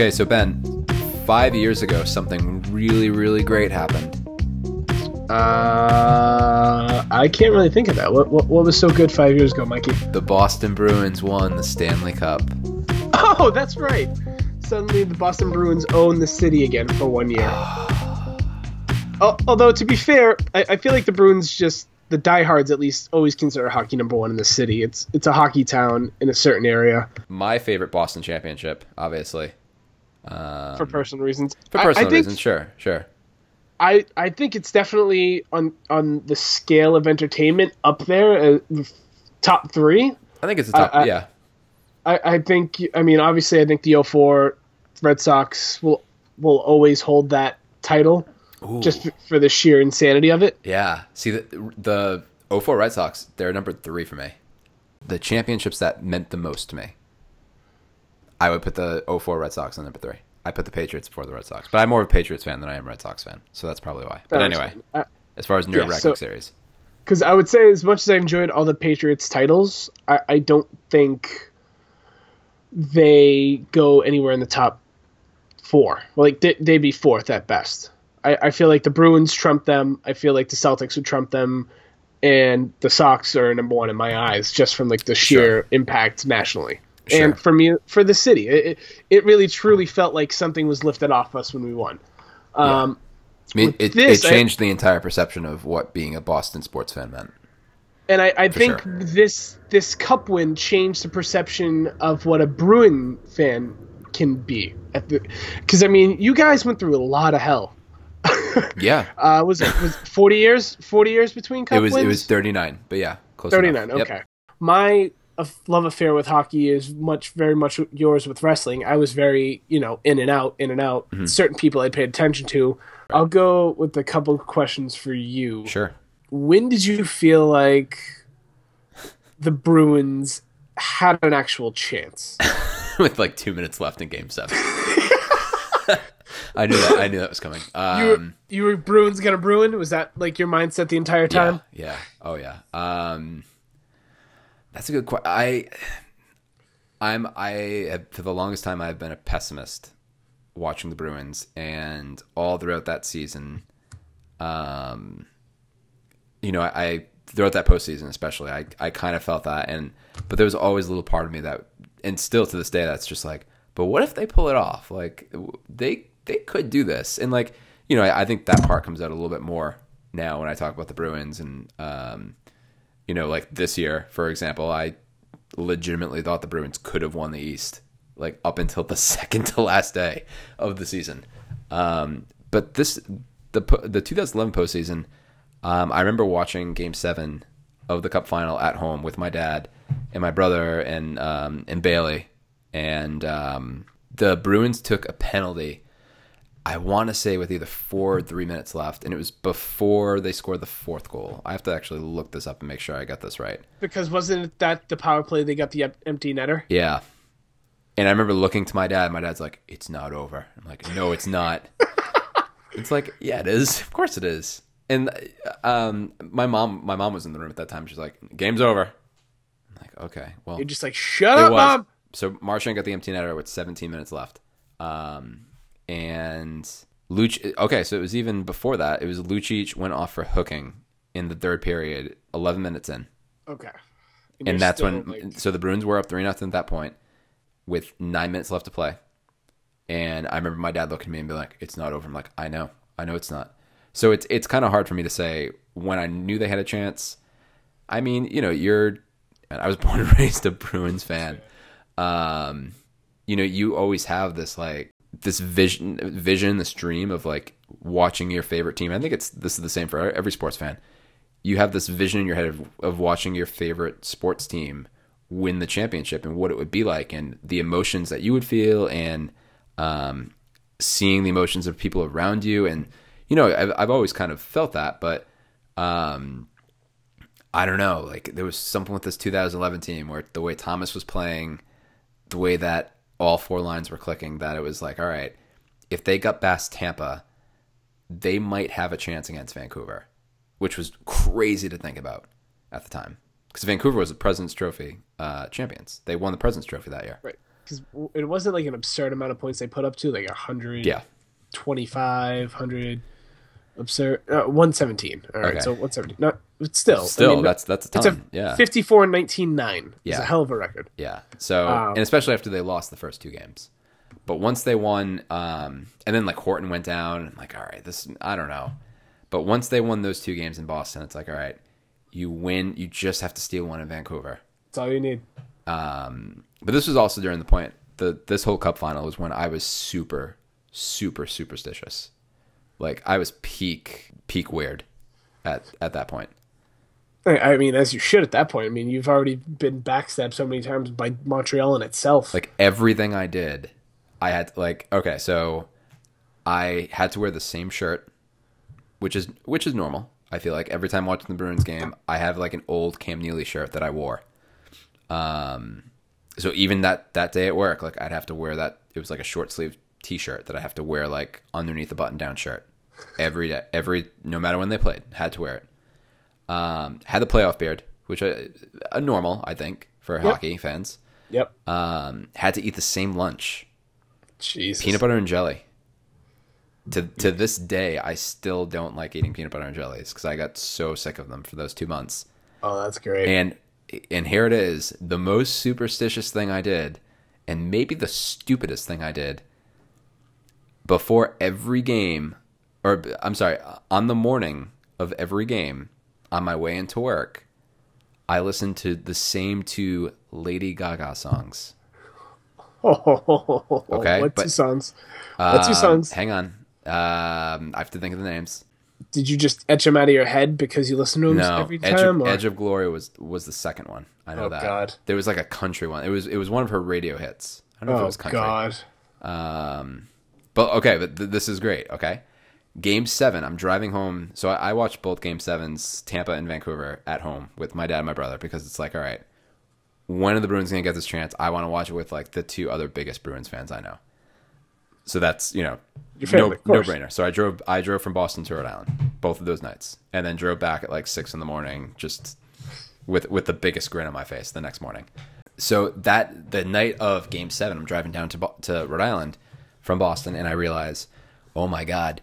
Okay, so Ben, five years ago, something really, really great happened. Uh, I can't really think of that. What, what what was so good five years ago, Mikey? The Boston Bruins won the Stanley Cup. Oh, that's right. Suddenly, the Boston Bruins own the city again for one year. Oh, although to be fair, I, I feel like the Bruins just the diehards at least always consider hockey number one in the city. It's it's a hockey town in a certain area My favorite Boston championship, obviously. Um, for personal reasons. for personal I, think, reasons, sure, sure. I I think it's definitely on on the scale of entertainment up there, uh, top three. I think it's a top. I- I- yeah, I, I think I mean obviously I think the 04 Red Sox will will always hold that title Ooh. just for the sheer insanity of it. yeah. See the the 04 Red Sox, they're number three for me. The championships that meant the most to me. I would put the 04 Red Sox on number three. I put the Patriots before the Red Sox, but I'm more of a Patriots fan than I am a Red Sox fan, so that's probably why. But anyway, uh, as far as nerve wracking so- series, because I would say as much as I enjoyed all the Patriots titles, I, I don't think they go anywhere in the top four. Like they, they'd be fourth at best. I, I feel like the Bruins trump them. I feel like the Celtics would trump them, and the Sox are number one in my eyes just from like the sheer Sure. impact nationally. Sure. And for me, for the city, it, it, it really truly felt like something was lifted off us when we won. Um, I mean, it, this, it I- changed the entire perception of what being a Boston sports fan meant. And I, I think sure. this this cup win changed the perception of what a Bruin fan can be. Because I mean, you guys went through a lot of hell. Yeah, Uh, was it was forty years? Forty years between cup it was wins? it was 39, but yeah, close. thirty nine. Yep. Okay. My uh, love affair with hockey is much very much yours with wrestling. I was very you know in and out, in and out. Mm-hmm. Certain people I paid attention to. I'll go with a couple questions for you. Sure. when did you feel like the Bruins had an actual chance? With like two minutes left in Game Seven. I knew that. I knew that was coming. You Um, were, you were Bruins gonna Bruin? Was that like your mindset the entire yeah, time? yeah. Oh yeah. Um, that's a good question. I, I'm I have, for the longest time I've been a pessimist watching the Bruins, and all throughout that season, um, you know, I, I throughout that postseason especially, I I kind of felt that, and but there was always a little part of me that, and still to this day, that's just like, but what if they pull it off? Like they they could do this, and like you know, I, I think that part comes out a little bit more now when I talk about the Bruins, and um, you know, like this year, for example, I legitimately thought the Bruins could have won the East, like up until the second to last day of the season. Um, but this, the the 2011 postseason, um, I remember watching Game Seven of the Cup final at home with my dad and my brother and um, and Bailey, and um, the Bruins took a penalty. I want to say with either four or three minutes left, and it was before they scored the fourth goal. I have to actually look this up and make sure I got this right. Because wasn't it that the power play they got the empty netter? Yeah. And I remember looking to my dad. My dad's like, "It's not over." I'm like, "No, it's not." it's like, "Yeah, it is. Of course it is." And um, my mom, my mom was in the room at that time. She's like, "Game's over." I'm like, "Okay, well." You're just like, shut up, was. mom. So Marchand got the empty netter with 17 minutes left. Um, and Luch. Okay, so it was even before that. It was Lucic went off for hooking in the third period, 11 minutes in Okay. and you're that's when like- so the Bruins were up three nothing at that point with nine minutes left to play. And I remember my dad looking at me and be like, "It's not over." I'm like, "I know, I know it's not." So it's it's kind of hard for me to say when I knew they had a chance. I mean, you know, you're. I was born and raised a Bruins fan. Um, you know, you always have this like this vision, vision, this dream of like watching your favorite team. I think it's this is the same for every sports fan. You have this vision in your head of, of watching your favorite sports team win the championship and what it would be like and the emotions that you would feel and um, seeing the emotions of people around you. And you know I've, I've always kind of felt that but um, i don't know. Like there was something with this 2011 team where the way thomas was playing the way that all four lines were clicking that it was like all right if they got past tampa they might have a chance against vancouver which was crazy to think about at the time because Vancouver was the President's Trophy uh, champions. They won the President's Trophy that year. Right. because it wasn't like an absurd amount of points they put up to, like 100, Yeah. 25, 100, absurd, uh, 117. All right, Okay. so 117. Not, but still. I Still, mean, that's that's a it's a ton. yeah. 54 19 9. It's a hell of a record. Yeah. So, Um, and especially after they lost the first two games. But once they won, um, and then like Horton went down, I'm like, all right, this, I don't know. But once they won those two games in Boston, it's like, all right, you win, you just have to steal one in Vancouver. That's all you need. Um, but this was also during the point, the, this whole cup final was when I was super, super superstitious. Like I was peak, peak weird at, at that point. I I mean, as you should at that point. I mean, you've already been backstabbed so many times by Montreal in itself. like everything I did, I had to, like okay, so I had to wear the same shirt, which is which is normal. I feel like every time watching the Bruins game, I have like an old Cam Neely shirt that I wore. Um, so even that that day at work, like I'd have to wear that. It was like a short sleeve T-shirt that I have to wear like underneath a button down shirt every day, every no matter when they played, had to wear it. Um, had the playoff beard, which I, a normal I think for hockey fans. yep. Um, had to eat the same lunch Jesus. peanut butter and jelly. To to this day, I still don't like eating peanut butter and jellies because I got so sick of them for those two months. Oh, that's great. And and here it is, the most superstitious thing I did, and maybe the stupidest thing I did. Before every game, or I'm sorry, on the morning of every game, on my way into work, I listen to the same two Lady Gaga songs. Oh, okay. What but- two songs? What two Um, songs? Hang on. Um, I have to think of the names. Did you just etch them out of your head because you listen to them No, every Edge time? of, or- Edge of Glory was was the second one. I know Oh, that. God. There was like a country one. It was it was one of her radio hits. I don't know if it oh was country. God. Um, but okay, but th- this is great. Okay, Game seven. I'm driving home, so I, I watched both Game sevens, Tampa and Vancouver, at home with my dad and my brother because it's like, all right, when are the Bruins gonna get this chance? I want to watch it with like the two other biggest Bruins fans I know. So that's you know, family, no no brainer. So I drove I drove from Boston to Rhode Island both of those nights, and then drove back at like six in the morning, just with with the biggest grin on my face the next morning. So that the night of Game Seven, I'm driving down to to Rhode Island from Boston, and I realize, oh my god,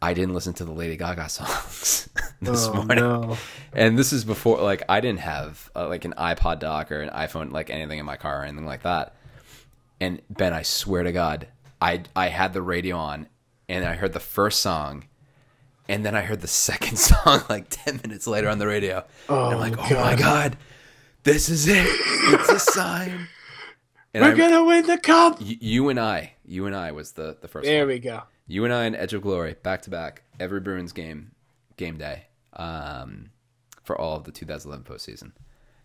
I didn't listen to the Lady Gaga songs this Oh, morning. no. And this is before, like, I didn't have uh, like an iPod dock or an iPhone, like anything in my car or anything like that. And Ben, I swear to God, I I had the radio on, and I heard the first song, and then I heard the second song like ten minutes later on the radio. Oh, and I'm like, oh my God. God, this is it. It's a sign. And We're I, gonna win the cup. you, you and I, you and I was the the first. There one. we go. You and I in Edge of Glory, back to back, every Bruins game, game day, um, for all of the 2011 postseason.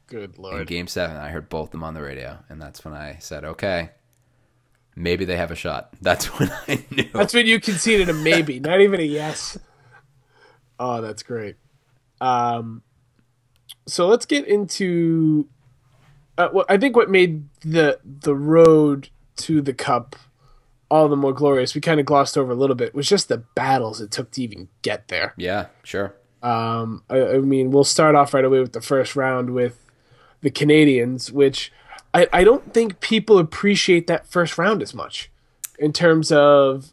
Good lord! In game seven, I heard both of them on the radio, and that's when I said, okay, maybe they have a shot. That's when I knew. That's when you conceded a maybe, not even a yes. Oh, that's great. Um, so let's get into. Uh, what I think what made the the road to the cup all the more glorious. We kind of glossed over a little bit. Was just the battles it took to even get there. yeah, sure. Um, I, I mean, we'll start off right away with the first round with the Canadiens, which I, I don't think people appreciate that first round as much in terms of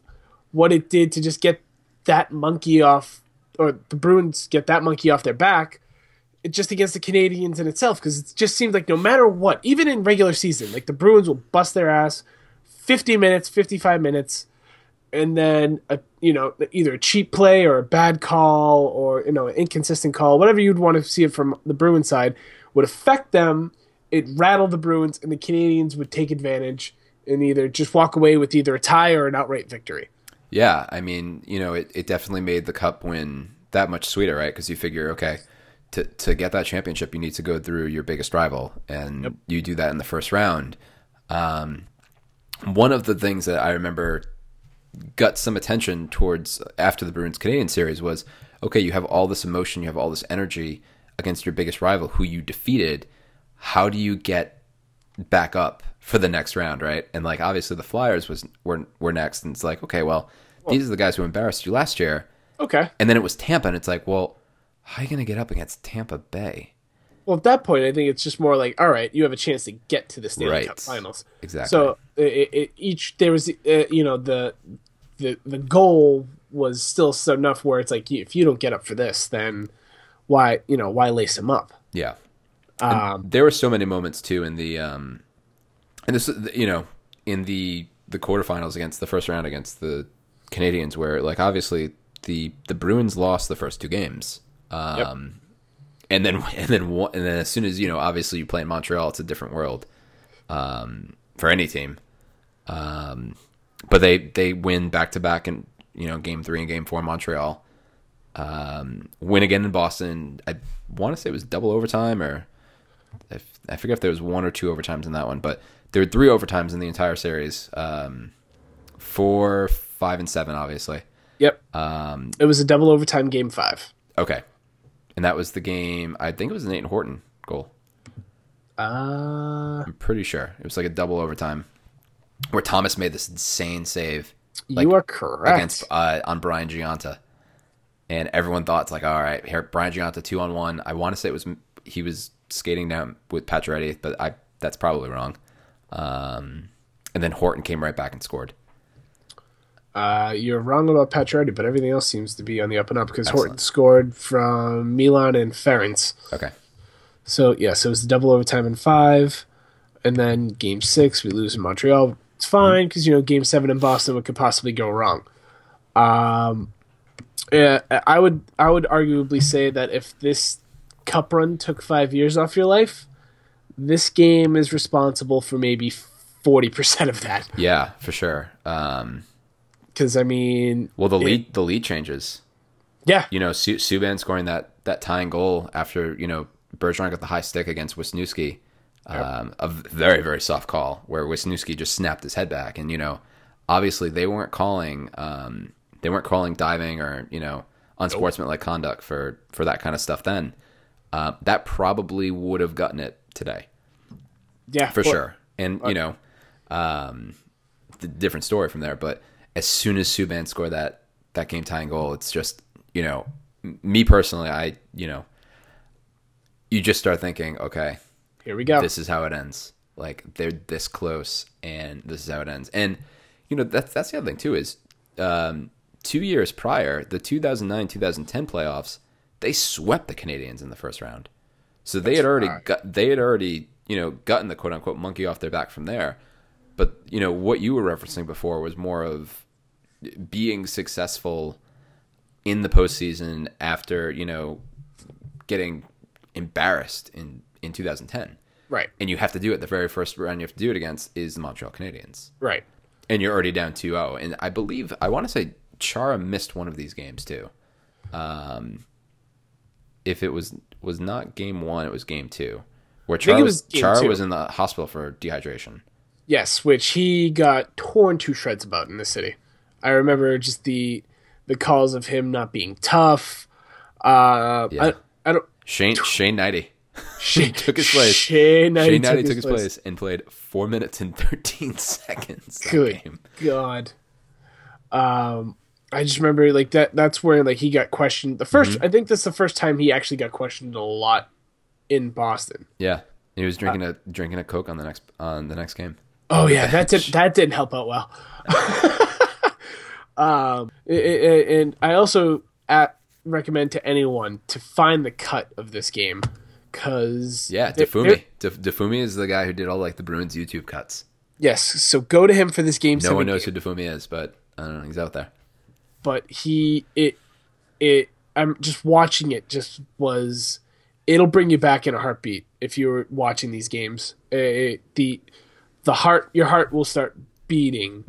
what it did to just get that monkey off, or the Bruins get that monkey off their back, it just against the Canadiens in itself, because it just seems like no matter what, even in regular season, like the Bruins will bust their ass 50 minutes, 55 minutes, and then a you know either a cheap play or a bad call or you know an inconsistent call, whatever you'd want to see it from the Bruins side would affect them. It rattled the Bruins, and the Canadiens would take advantage and either just walk away with either a tie or an outright victory. Yeah, I mean, you know, it, it definitely made the cup win that much sweeter, right? Because you figure, okay, to to get that championship, you need to go through your biggest rival, and you do that in the first round. Um, one of the things that I remember got some attention towards after the Bruins Canadian series was, okay, you have all this emotion, you have all this energy against your biggest rival, who you defeated. How do you get back up for the next round, right? And like obviously the Flyers was were were next, and it's like okay, well, these are the guys who embarrassed you last year, Okay. and then it was Tampa, and it's like, well, how are you going to get up against Tampa Bay? Well, at that point, I think it's just more like, all right, you have a chance to get to the Stanley Right. Cup Finals. Exactly. So it, it, each there was, uh, you know, the the the goal was still so enough where it's like, if you don't get up for this, then why, you know, why lace him up? yeah. Um, there were so many moments too in the um and this you know in the the quarterfinals against the first round against the Canadiens where like obviously the the Bruins lost the first two games um and then and then and then as soon as you know obviously you play in Montreal it's a different world um for any team um but they they win back to back in you know game 3 and game 4 in Montreal um win again in Boston I want to say it was double overtime or I f- I forget if there was one or two overtimes in that one, but there were three overtimes in the entire series. Um, four, five, and seven, obviously. Yep. Um, It was a double overtime game five. okay, and that was the game. I think it was an Nate Horton goal. Uh, I'm pretty sure it was like a double overtime where Thomas made this insane save Like, you are correct. against uh, on Brian Gionta, and everyone thought it's like, all right, here Brian Gionta two on one. I want to say it was he was skating down with Pacioretty, but I that's probably wrong. Um, and then Horton came right back and scored. Uh, you're wrong about Pacioretty, but everything else seems to be on the up and up because Horton scored from Milan and Ference. Okay, So yeah, so it was the double overtime in five, and then game six we lose in Montreal. It's fine because you know game seven in Boston, what could possibly go wrong? Um, yeah, I would I would arguably say that if this cup run took five years off your life, this game is responsible for maybe forty percent of that. yeah, for sure. Um, Because I mean, well, the lead the lead changes. yeah, You know, Su- Subban scoring that that tying goal after you know Bergeron got the high stick against Wisniewski. Um, a very very soft call where Wisniewski just snapped his head back, and you know, obviously they weren't calling um, they weren't calling diving or you know unsportsmanlike conduct for for that kind of stuff. Then uh, that probably would have gotten it today yeah, for but- sure. And you know, um, the different story from there. But as soon as Subban scored that that game tying goal, it's just you know, me personally, I you know, you just start thinking, okay, Here we go. this is how it ends. Like they're this close, and this is how it ends. And you know, that's that's the other thing too is um, two years prior, the 2009-2010 playoffs, they swept the Canadiens in the first round. So they had already right. got they had already you know gotten the quote unquote monkey off their back from there. But you know what you were referencing before was more of being successful in the postseason after you know getting embarrassed in in 2010 right, and you have to do it. The very first round you have to do it against is the Montreal Canadiens. Right. and you're already down 2-0 and I believe I want to say Chara missed one of these games too. Um if it was was not game 1 it was game 2 where Chara was was, Chara two. was in the hospital for dehydration Yes, which he got torn to shreds about in the city. I remember just the the calls of him not being tough. Uh, Yeah. I, I don't. Shane Shane Hnidy Shane took his place. Shane Hnidy, Shane took, Hnidy his, took his place. place and played 4 minutes and 13 seconds Good game God. Um, I just remember like that. That's where like he got questioned. The 1st Mm-hmm. I think that's the first time he actually got questioned a lot in Boston. yeah he was drinking a drinking a coke on the next on the next game Oh yeah, that did that didn't help out well. um, and I also at, recommend to anyone to find the cut of this game because Yeah, Defumi. Def- Defumi is the guy who did all like the Bruins YouTube cuts. Yes, so go to him for this game. No one knows game. who Defumi is, but I don't know. He's out there. but he it it I'm just watching it just was it'll bring you back in a heartbeat if you're watching these games. It, the the heart your heart will start beating.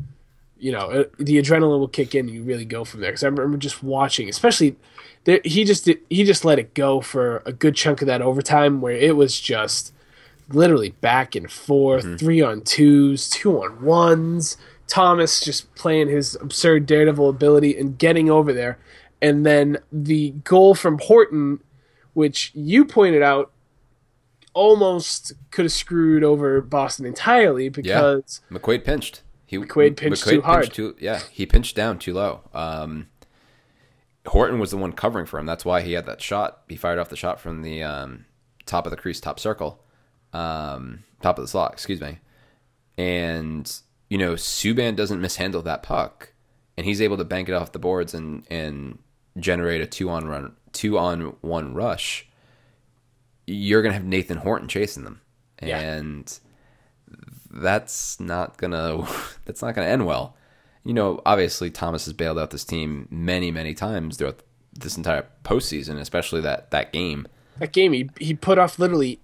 You know, uh, the adrenaline will kick in and you really go from there. Because I remember just watching, especially there, he just did, he just let it go for a good chunk of that overtime where it was just literally back and forth, three on twos, two on ones. Thomas just playing his absurd daredevil ability and getting over there. And then the goal from Horton, which you pointed out, almost could have screwed over Boston entirely because McQuaid pinched. He McQuaid pinched too hard. too- yeah, he pinched down too low. Um, Horton was the one covering for him. That's why he had that shot. He fired off the shot from the um, top of the crease, top circle, um, top of the slot, excuse me. And you know, Subban doesn't mishandle that puck, and he's able to bank it off the boards and and generate a two on run, two on one rush. You're gonna have Nathan Horton chasing them, Yeah. and that's not gonna that's not gonna end well. You know, obviously Thomas has bailed out this team many, many times throughout this entire postseason, especially that that game. That game, he he put off literally,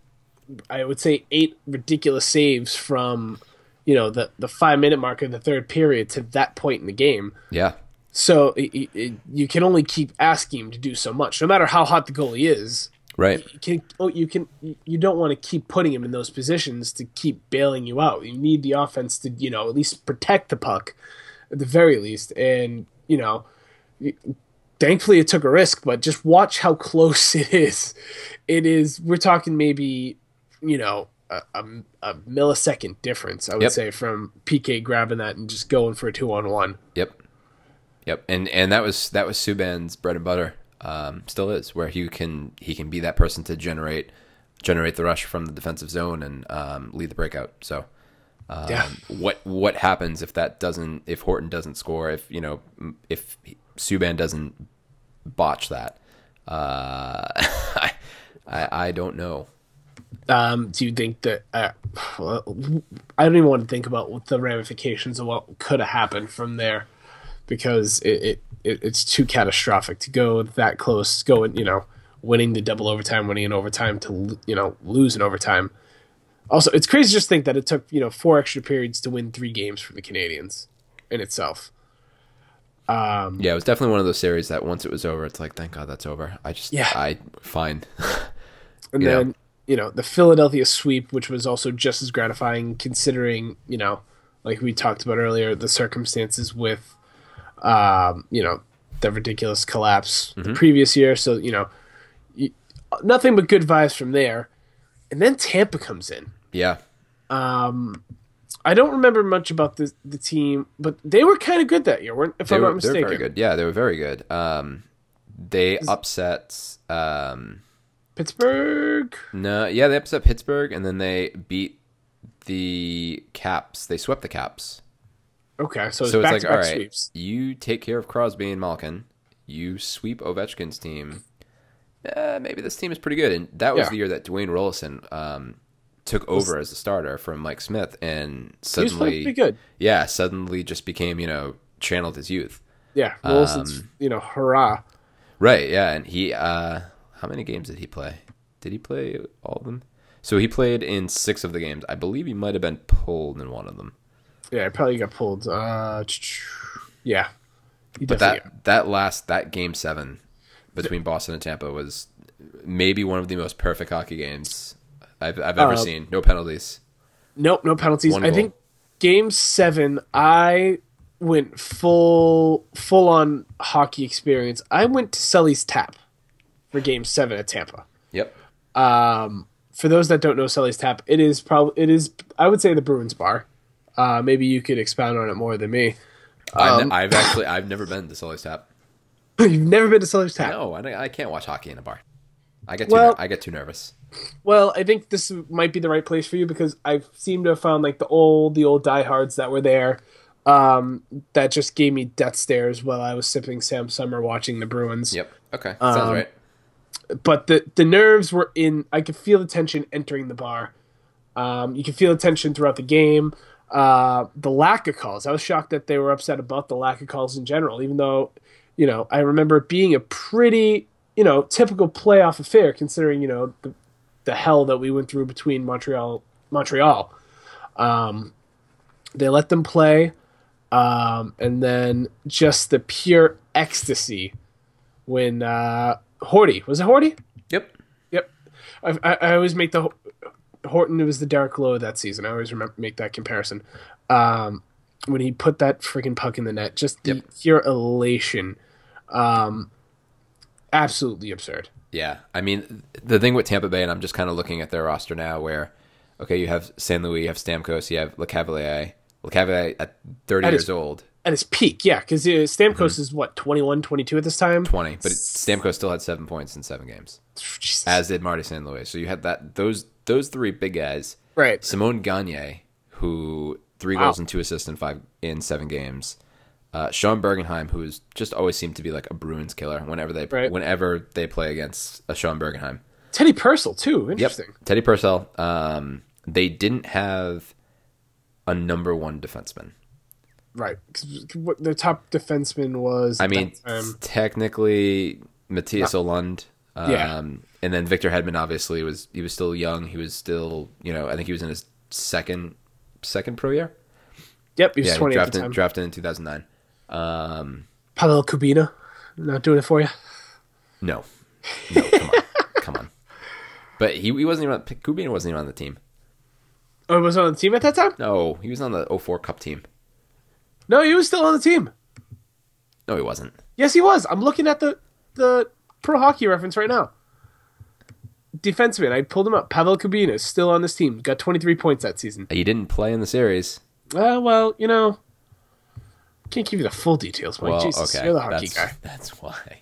I would say, eight ridiculous saves from, you know, the the five minute mark of the third period to that point in the game. Yeah, So it, it, you can only keep asking him to do so much, no matter how hot the goalie is. Right. You can oh, you can you don't want to keep putting him in those positions to keep bailing you out. You need the offense to you know at least protect the puck, at the very least. And you know, thankfully it took a risk, but just watch how close it is. It is. We're talking maybe you know a, a, a millisecond difference. I would Yep. say from PK grabbing that and just going for a two on one. Yep. Yep. And and that was that was Subban's bread and butter. Um, still is where he can he can be that person to generate generate the rush from the defensive zone and um, lead the breakout. So um, Yeah. what what happens if that doesn't if Horton doesn't score if you know if Subban doesn't botch that uh, I, I don't know. Um, do you think that? Uh, I don't even want to think about what the ramifications of what could have happened from there, because it, it, it it's too catastrophic to go that close, going you know, winning the double overtime, winning in overtime to you know lose in overtime. Also, it's crazy to just think that it took you know four extra periods to win three games for the Canadiens in itself. Um, yeah, it was definitely one of those series that once it was over, it's like thank God that's over. I just Yeah. I fine. And then, you know, the Philadelphia sweep, which was also just as gratifying considering, you know, like we talked about earlier, the circumstances with, um, you know, the ridiculous collapse the previous year. So, you know, you, nothing but good vibes from there. And then Tampa comes in. yeah. Um, I don't remember much about the the team, but they were kind of good that year, weren't? If They I'm were, not they were mistaken. very good. Yeah, they were very good. Um, they upset. Um, Pittsburgh. no, yeah, they upset Pittsburgh, and then they beat the Caps. They swept the Caps. Okay, so it's So it's like, to all right, sweeps. you take care of Crosby and Malkin. You sweep Ovechkin's team. Uh, maybe this team is pretty good. And that was Yeah. the year that Dwayne Roloson um, took over as a starter from Mike Smith, and suddenly, good. yeah, suddenly just became you know channeled his youth. Yeah, Wilson's, Um, you know, hurrah. Right, yeah, and he uh how many games did he play? Did he play all of them? So he played in 6 of the games. I believe he might have been pulled in one of them. Yeah, I probably got pulled. Uh, yeah, But that that last that game 7 between Boston and Tampa was maybe one of the most perfect hockey games I've I've ever Uh, seen. No penalties. nope, no penalties. One I goal. think game seven, I went full full on hockey experience. I went to Sully's Tap for game seven at Tampa. Yep. Um, for those that don't know Sully's Tap, it is probably it is I would say the Bruins bar. Uh, maybe you could expound on it more than me. I've, Um, I've actually I've never been to Sully's Tap. You've never been to Sully's Tap? No, I, I can't watch hockey in a bar. I get too Well- I get too nervous. Well, I think this might be the right place for you because I seem to have found like the old the old diehards that were there. Um, that just gave me death stares while I was sipping Sam Summer watching the Bruins. Yep. Okay. Sounds Um, right. But the the nerves were in. I could feel the tension entering the bar. Um, you could feel the tension throughout the game. Uh, the lack of calls. I was shocked that they were upset about the lack of calls in general. Even though, you know, I remember it being a pretty you know typical playoff affair considering you know the the hell that we went through between Montreal Montreal. Um, they let them play, um, and then just the pure ecstasy when uh, Horty was it Horty? Yep. Yep. I, I, I always make the Horton. It was the Derek Lowe that season. I always remember make that comparison. Um, when he put that freaking puck in the net, just the Yep. pure elation. Um, absolutely absurd. Yeah, I mean the thing with Tampa Bay, and I'm just kind of looking at their roster now, where okay, you have St. Louis, you have Stamkos, you have Lecavalier. Lecavalier at 30 At years his- old, at his peak, yeah, because uh, Stamkos is what 21, 22 at this time. twenty, but it, Stamkos still had seven points in seven games, Jesus. as did Marty St. Louis. So you had that those those three big guys. right. Simon Gagne, who three Wow. goals and two assists in five in seven games. Uh, Sean Bergenheim, who just always seemed to be like a Bruins killer whenever they Right. whenever they play against a Sean Bergenheim. Teddy Purcell too. Yep. Interesting. Teddy Purcell. Um, they didn't have a number one defenseman. Right. what their top defenseman was. I mean, technically Mattias Ohlund. Um, Yeah. And then Victor Hedman obviously was he was still young. He was still you know I think he was in his second second pro year. yep, he was Yeah, twenty at the drafted time. drafted in two thousand nine. Um, Pavel Kubina, not doing it for you. no, no, come on, come on. But he, he wasn't even on, Kubina wasn't even on the team. Oh, he was on the team at that time? No, he was on the 04 Cup team. No, he was still on the team. No, he wasn't. Yes, he was. I'm looking at the the pro hockey reference right now. Defenseman, I pulled him up. Pavel Kubina is still on this team. Got 23 points that season. He didn't play in the series. Uh, well, you know, can't give you the full details, Mike. Well, Jesus, okay, you're the hockey that's, guy. That's why.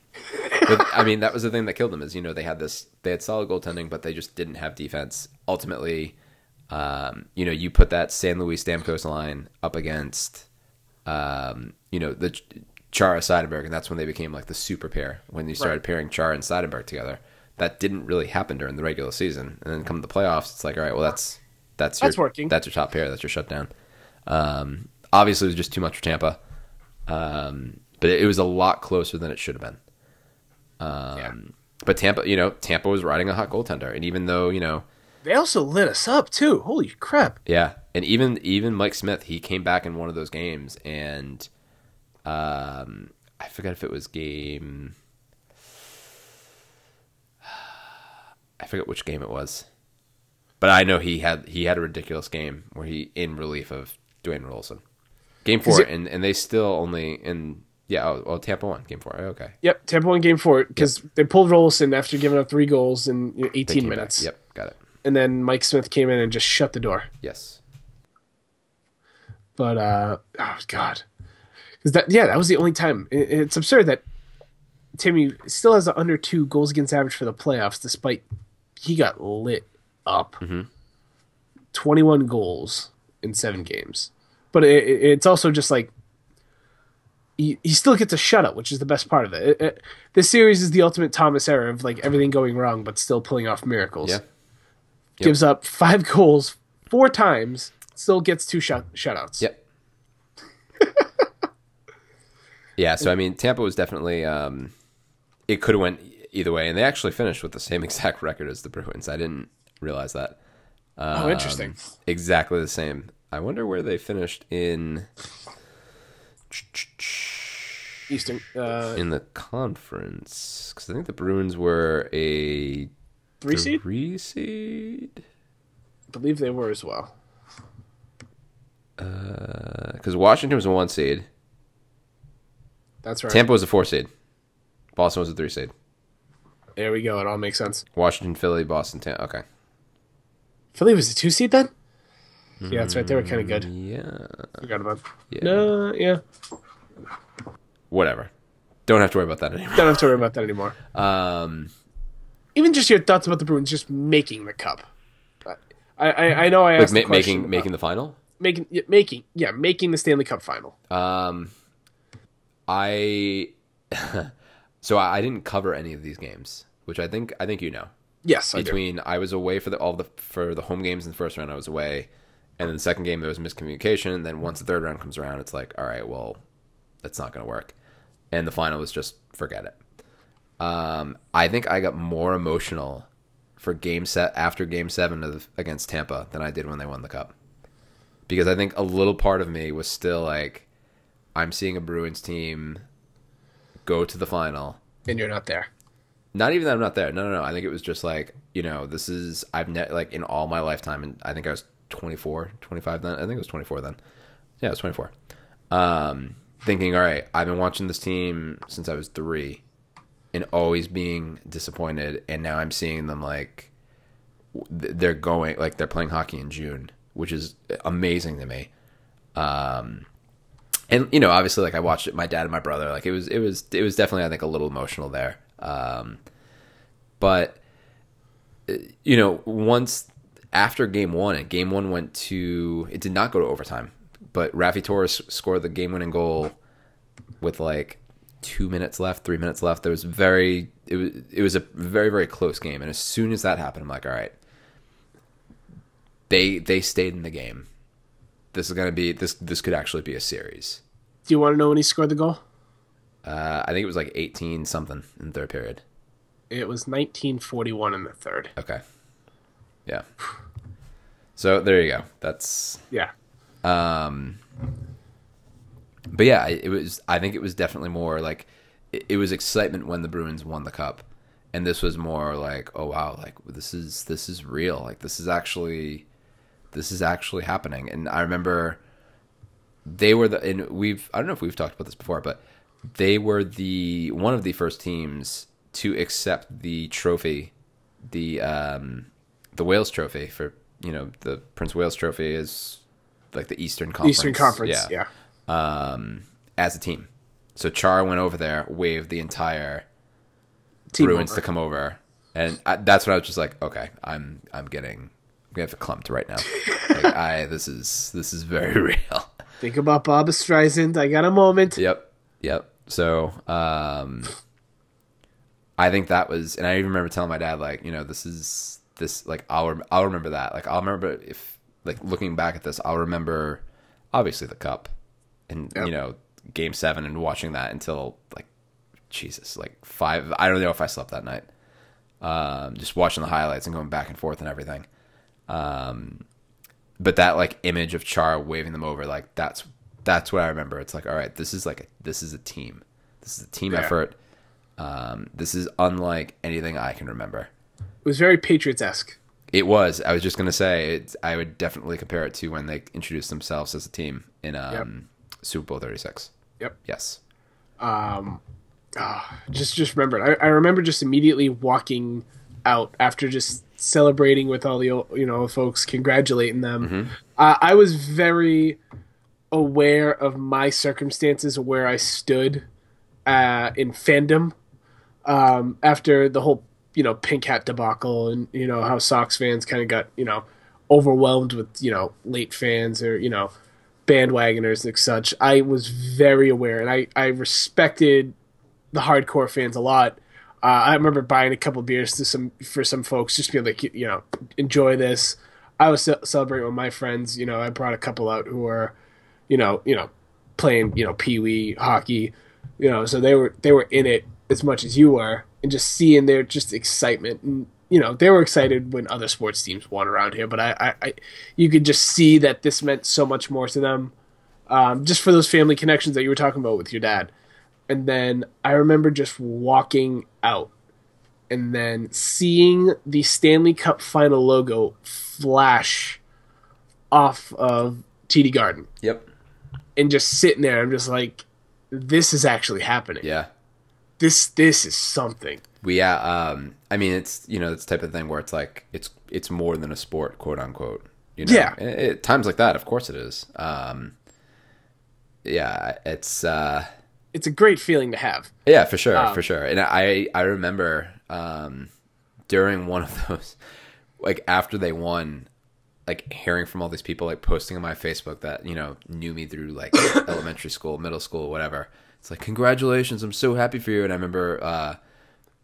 but, I mean, that was the thing that killed them. Is you know they had this, they had solid goaltending, but they just didn't have defense. Ultimately, um, you know, you put that St. Louis Stamkos line up against, um, you know, the Chara Seidenberg, and that's when they became like the super pair. When you started Right. pairing Chara and Seidenberg together, that didn't really happen during the regular season. And then come the playoffs, it's like, all right, well, that's that's your, That's working. That's your top pair. That's your shutdown. Um, obviously, it was just too much for Tampa. Um, but it was a lot closer than it should have been. Um, Yeah. But Tampa, you know, Tampa was riding a hot goaltender, and even though you know, They also lit us up too. Holy crap! yeah, and even even Mike Smith, he came back in one of those games, and um, I forget if it was game. Forget which game it was, but I know he had he had a ridiculous game where he in relief of Dwayne Roloson. Game four, it- and and they still only in yeah, oh, well, Tampa won game four. Okay, Yep, Tampa won game four because they pulled Roloson after giving up three goals in you know, 18 came back. minutes. Yep, got it. And then Mike Smith came in and just shut the door. Yes. But uh, oh god, because that yeah, that was the only time. It, it's absurd that Timmy still has the under two goals against average for the playoffs, despite he got lit up. Twenty-one goals in seven games, but it, it- it's also just like he, he still gets a shutout, which is the best part of it. It- This series is the ultimate Thomas era of like everything going wrong, but still pulling off miracles. Yeah. Gives up five goals four times, still gets two shut shutouts. Yep. yeah, so I mean, Tampa was definitely um, it could have went either way, and they actually finished with the same exact record as the Bruins. I didn't realize that. Oh, interesting. Um, Exactly the same. I wonder where they finished in Eastern. Uh, in the conference because I think the Bruins were a three seed? three seed. I believe they were as well. Because Washington was a one seed, That's right. Tampa was a four seed, Boston was a three seed. There we go. It all makes sense. Washington, Philly, Boston, Tampa. Okay. Philly was a two seed then. Yeah, that's right. They were kind of good. Yeah. Forgot about. Yeah. No, yeah. Whatever. Don't have to worry about that anymore. Don't have to worry about that anymore. Um, Even just your thoughts about the Bruins just making the cup. I I, I know I like asked ma- the making about- making the final. making yeah, making yeah making the Stanley Cup final. Um, I so I, I didn't cover any of these games, which I think I think you know. Yes, I do. Between I was away for the all the for the home games in the first round, I was away, and then the second game there was miscommunication. And then once the third round comes around, it's like, all right, well, that's not going to work. And the final was just forget it. Um, I think I got more emotional for game set after game seven of against Tampa than I did when they won the cup. Because I think a little part of me was still like, I'm seeing a Bruins team go to the final. And you're not there. Not even that I'm not there. No, no, no. I think it was just like, you know, this is, I've net, like in all my lifetime, and I think I was 24, 25 then. I think it was 24 then. Yeah, it was 24. Um, thinking, all right, I've been watching this team since I was three and always being disappointed. And now I'm seeing them like, they're going, like they're playing hockey in June, which is amazing to me. Um, and you know, obviously, like I watched it, my dad and my brother. Like it was, it was, it was definitely, I think, a little emotional there. Um, but uh, you know, once after game one, and game one went to, it did not go to overtime, but Raffi Torres scored the game-winning goal with like two minutes left, three minutes left. There was very, it was, it was a very, very close game, and as soon as that happened, I'm like, all right, they they stayed in the game. This is gonna be this. This could actually be a series. Do you want to know when he scored the goal? Uh, I think it was like 18 something in the third period. It was 1941 in the third. Okay. Yeah. So there you go. That's Yeah. um but yeah, it was I think it was definitely more like it, it was excitement when the Bruins won the cup. And this was more like, oh wow, like this is this is real. Like this is actually this is actually happening. And I remember they were the and we've I don't know if we've talked about this before, but they were the one of the first teams to accept the trophy, the um the Wales trophy for you know the Prince Wales trophy is like the Eastern Conference. Eastern Conference. Yeah. Um, as a team. So Char went over there, waved the entire Team Bruins over. to come over, and I, that's when I was just like, okay, I'm I'm getting we have clumped right now. like, I this is this is very real. Think about Bob Streisand. I got a moment. Yep. Yep. So, um, I think that was, and I even remember telling my dad, like, you know, this is this, like, I'll, I'll remember that. Like, I'll remember if, like, looking back at this, I'll remember, obviously, the cup and, Yep. you know, game seven and watching that until, like, Jesus, like five, I don't know if I slept that night. Um, just watching the highlights and going back and forth and everything. Um, but that like image of Char waving them over, like that's that's what I remember. It's like, all right, this is like a, this is a team. This is a team Yeah. effort. Um, this is unlike anything I can remember. It was very Patriots esque. It was. I was just gonna say. It's, I would definitely compare it to when they introduced themselves as a team in um, Super Bowl Thirty Six. Yep. Yes. Um, ah, just just remembered. I, I remember just immediately walking out after just celebrating with all the you know folks, congratulating them. Uh, I was very aware of my circumstances, where I stood uh, in fandom um, after the whole you know pink hat debacle, and you know how Sox fans kind of got you know overwhelmed with you know late fans or you know bandwagoners and such. I was very aware, and I I respected the hardcore fans a lot. Uh, I remember buying a couple beers to some for some folks, just to be like, you know, enjoy this. I was ce- celebrating with my friends. You know, I brought a couple out who were, you know, you know, playing, you know, pee wee hockey. You know, so they were they were in it as much as you were, and just seeing their just excitement. And you know, they were excited when other sports teams won around here, but I, I, I you could just see that this meant so much more to them, um, just for those family connections that you were talking about with your dad and then I remember just walking out and then seeing the Stanley Cup final logo flash off of TD Garden Yep. And just sitting there. I'm just like, this is actually happening. Yeah. This this is something. We yeah. Um. I mean, it's you know, it's the type of thing where it's like it's it's more than a sport, quote unquote. You know? Yeah. It, it- times like that, of course, it is. Um. Yeah. It's. uh It's a great feeling to have. Yeah, for sure, Um, for sure. And I I remember um, during one of those, like after they won, like hearing from all these people like posting on my Facebook that you know knew me through like elementary school, middle school, whatever. It's like congratulations, I'm so happy for you. And I remember uh,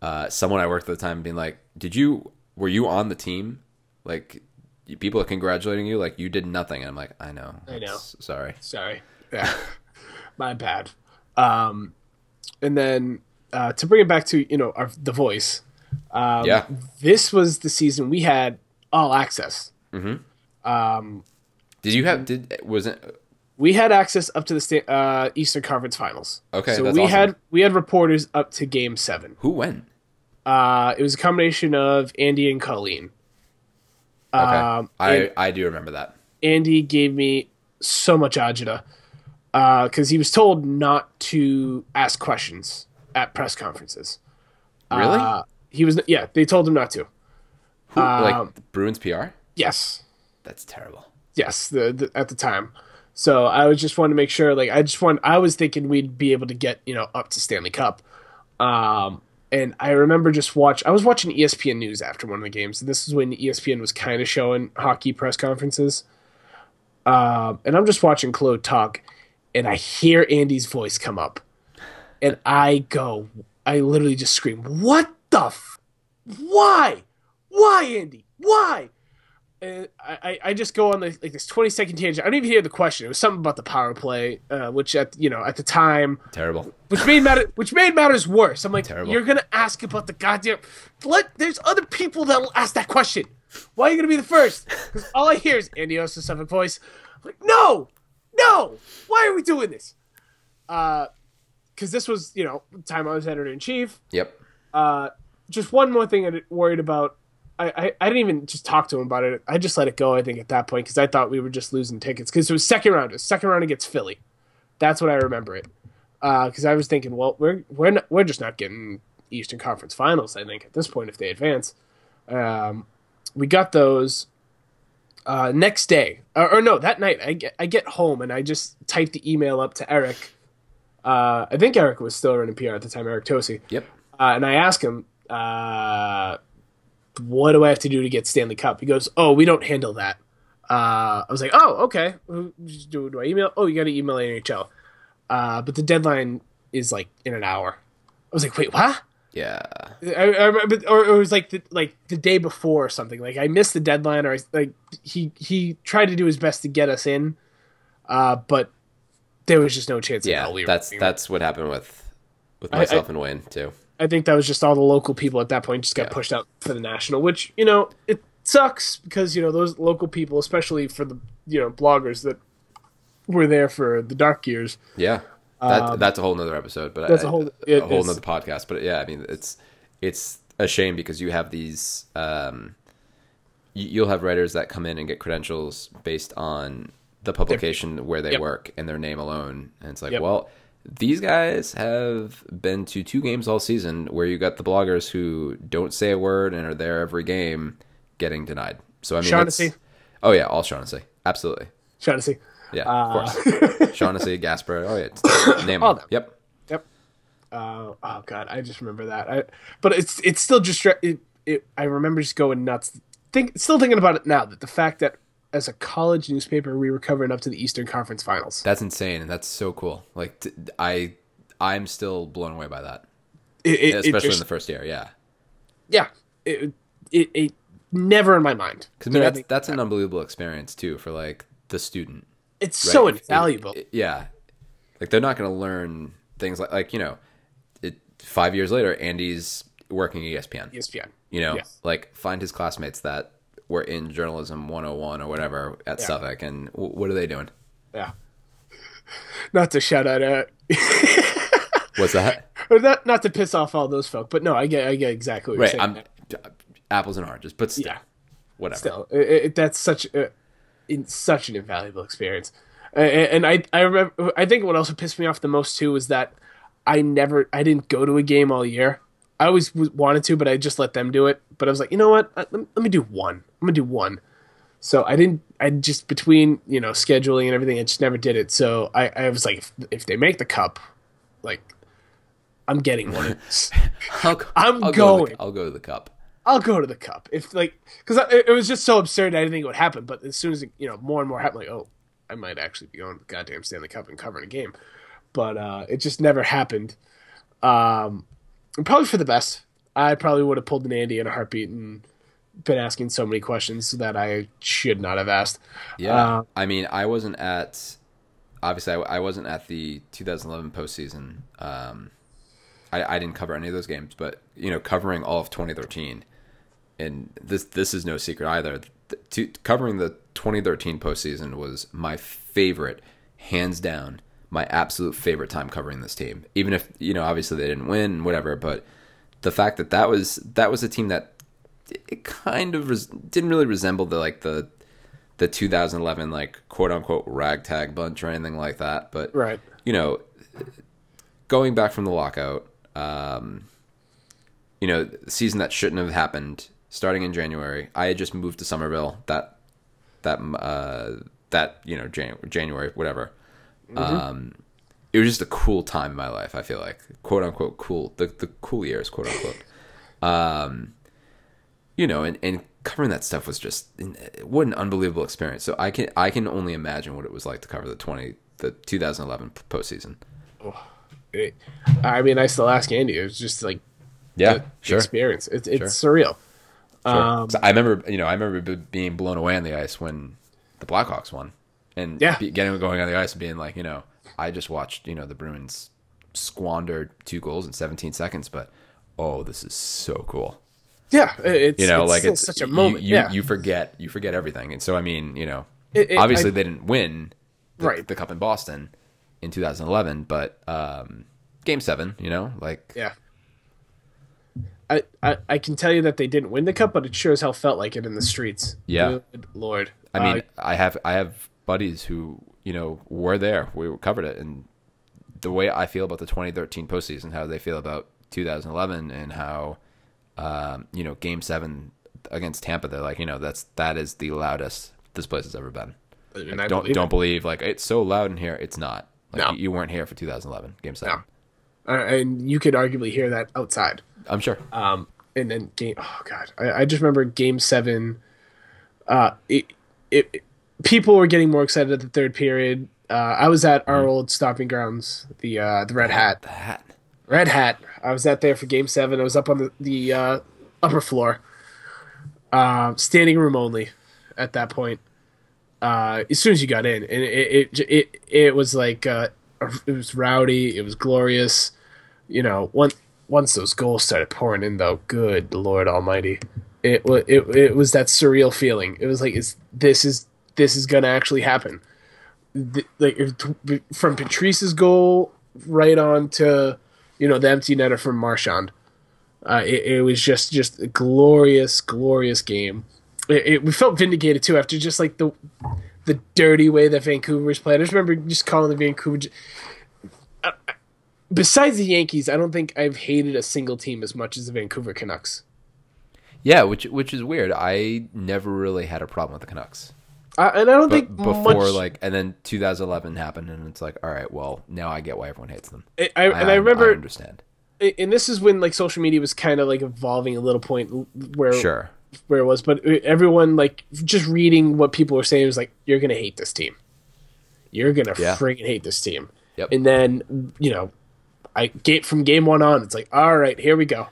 uh, someone I worked with at the time being like, "Did you were you on the team? Like people are congratulating you, like you did nothing." And I'm like, "I know, I know. Sorry." Sorry. Yeah. My bad. Um, and then uh, to bring it back to, you know, our, the voice. Um, Yeah. This was the season we had all access. Did you have did was it We had access up to the sta- uh, Eastern Conference Finals. Okay, so we awesome. had we had reporters up to Game Seven. who went? Uh, it was a combination of Andy and Colleen. Okay, Um, I I do remember that. Andy gave me so much agita because he was told not to ask questions at press conferences. Really? Uh, he was yeah. They told him not to. Who, um, like Bruins PR? Yes, That's terrible. yes. The, the at the time, So I was just wanting to make sure, like, I just want, I was thinking we'd be able to get, you know, up to Stanley Cup. Um, and I remember just watch. I was watching ESPN News after one of the games. This is when ESPN was kind of showing hockey press conferences. Um, and I'm just watching Claude talk, and I hear Andy's voice come up, and I go, I literally just scream, "What the? F- why? Why, Andy? Why?" And I, I just go on the, like this 20 second tangent. I don't even hear the question. It was something about the power play, uh, which at you know at the time Terrible. which made matter which made matters worse. I'm like, Terrible. you're gonna ask about the goddamn. Let there's other people that will ask that question. Why are you gonna be the first? Because all I hear is Andy Osa's Suffolk voice. I'm like, no, no. Why are we doing this? Uh, because this was you know the time I was editor in chief. Yep. Uh, just one more thing I worried about. I, I, I didn't even just talk to him about it. I just let it go. I think at that point because I thought we were just losing tickets because it was second round. It was second round against Philly. That's what I remember it. Because I was thinking, well, we're we're not, we're just not getting Eastern Conference Finals. I think at this point, if they advance, um, we got those. Uh, next day, or, or no, that night, I get I get home and I just type the email up to Eric. Uh, I think Eric was still running PR at the time, Eric Tosi. Yep. Uh, and I ask him, uh, what do I have to do to get Stanley Cup? He goes, oh, we don't handle that. Uh, I was like, oh, okay. Do, do I email? Oh, you got to email NHL. Uh, but the deadline is like in an hour. I was like, wait, what? Yeah. I, I remember, or, or it was like the, like the day before or something. Like I missed the deadline, or I, like he he tried to do his best to get us in, uh, but there was just no chance. Yeah. we were That's getting that's what happened with with I- myself and Wayne too. I think that was just all the local people at that point just got Yeah. pushed out for the national, which you know it sucks because you know those local people, especially for the you know bloggers that were there for the dark years. Yeah. That, that's a whole nother episode, but Um, that's I- a whole- a whole nother podcast. But yeah, I mean, it's it's a shame because you have these. Um, you, you'll have writers that come in and get credentials based on the publication where they Yep. work and their name alone, and it's like, Yep. well, these guys have been to two games all season where you got the bloggers who don't say a word and are there every game getting denied. So I mean, Shaughnessy. Oh yeah, all Shaughnessy, absolutely. To. Yeah, Uh, of course. Shaughnessy, Gasper. Oh yeah, name All them. Yep. Yep. Uh, oh god, I just remember that. I, but it's it's still just it, it. I remember just going nuts. Think still thinking about it now that the fact that as a college newspaper we were covering up to the Eastern Conference Finals. That's insane, and that's so cool. Like t- I, I'm still blown away by that, It, it, it especially just- in the first year. Yeah, yeah. It, it it never in my mind. because I mean that's that's that. an unbelievable experience too for like the student. It's right? so invaluable. yeah, like they're not going to learn things like like you know, it, five years later, Andy's working at ESPN. ESPN. You know, like find his classmates that were in journalism 101 or whatever at Yeah. Suffolk, and w- what are they doing? Yeah. Not to shout out, uh, What's that? or not not to piss off all those folk, but no, I get I get exactly what right, you're saying. Apples and oranges, but still, Yeah. whatever. still it, it, that's such a, in such an invaluable experience A- a- and i i remember i think what also pissed me off the most too was that i never i didn't go to a game all year i always wanted to but i just let them do it but i was like you know what I, let, let me do one i'm gonna do one so i didn't i just between you know scheduling and everything i just never did it so i i was like if, if they make the cup like i'm getting one I'll, I'm I'll Go to going. the, I'll go to the cup. I'll go to the cup if like because it, it was just so absurd. I didn't think it would happen, but as soon as it, you know more and more happened, like oh, I might actually be going to the goddamn Stanley Cup and covering a game, but uh, it just never happened. Um, probably for the best. I probably would have pulled an Andy in a heartbeat and been asking so many questions that I should not have asked. Yeah, Uh, I mean, I wasn't at. Obviously, I, I wasn't at the 2011 postseason. Um, I, I didn't cover any of those games, but you know, covering all of 2013, and this this is no secret either. The, to, covering the 2013 postseason was my favorite, hands down, my absolute favorite time covering this team. Even if you know, obviously they didn't win, whatever, but the fact that that was that was a team that it kind of res- didn't really resemble the like the the 2011 like quote unquote ragtag bunch or anything like that. But Right. you know, going back from the lockout, um, you know, season that shouldn't have happened starting in January. I had just moved to Somerville that that uh, that you know January, January whatever. Um, it was just a cool time in my life. I feel like quote unquote cool the the cool years quote unquote. Um, you know, and, and covering that stuff was just what an unbelievable experience. So I can I can only imagine what it was like to cover the twenty the 2011 postseason. It- I mean, I still ask Andy. It was just like Yeah, sure. experience. It's it's surreal. Sure. Um, I remember, you know, I remember b- being blown away on the ice when the Blackhawks won, and Yeah. be, getting going on the ice and being like, you know, I just watched, you know, the Bruins squander two goals in 17 seconds, but oh, this is so cool. Yeah, it's You know, it's like it's such a you- moment. You, yeah, you forget, you forget everything, and so I mean, you know, It- it- obviously I- they didn't win the, Right. the cup in Boston in 2011, but um, Game Seven, you know, like yeah. I, I I can tell you that they didn't win the cup, but it sure as hell felt like it in the streets. Yeah. Good lord. I mean, Uh, I have I have buddies who you know we're there. We covered it, and the way I feel about the 2013 postseason, how they feel about 2011, and how um, you know Game Seven against Tampa, they're like, you know, that's that is the loudest this place has ever been. and I don't believe don't it. believe like it's so loud in here. It's not. Like No. you, weren't here for 2011 Game Seven. Uh, and you could arguably hear that outside. I'm sure. Um, and then game. Oh god, I, I just remember game seven. Uh, it, it, it- people were getting more excited at the third period. Uh, I was at our old stopping grounds, the uh, the Red Hat. that. Red Hat. I was out there for game seven. I was up on the the uh, upper floor, uh, standing room only. At that point, uh, as soon as you got in, and it it it, it was like uh, it was rowdy. It was glorious. You know, once once those goals started pouring in, though, good Lord Almighty, it was it, it was that surreal feeling. It was like, is this is this is gonna actually happen? Th- Like if, from Patrice's goal right on to you know the empty netter from Marchand. Uh, it, it was just just a glorious, glorious game. It, it, we felt vindicated too after just like the the dirty way that Vancouver's played. I just remember just calling the Vancouver. Uh, uh, Besides the Yankees, I don't think I've hated a single team as much as the Vancouver Canucks. Yeah, which which is weird. I never really had a problem with the Canucks. Uh, and I don't But think before much, like and then 2011 happened and it's like all right well now i get why everyone hates them I, I, and I remember, i understand and this is when like social media was kind of like evolving a little point where sure where it was, but everyone like just reading what people were saying was like, "You're gonna hate this team. You're gonna Yeah. friggin' hate this team." Yep. And then you know, I get from game one on, it's like, "All right, here we go."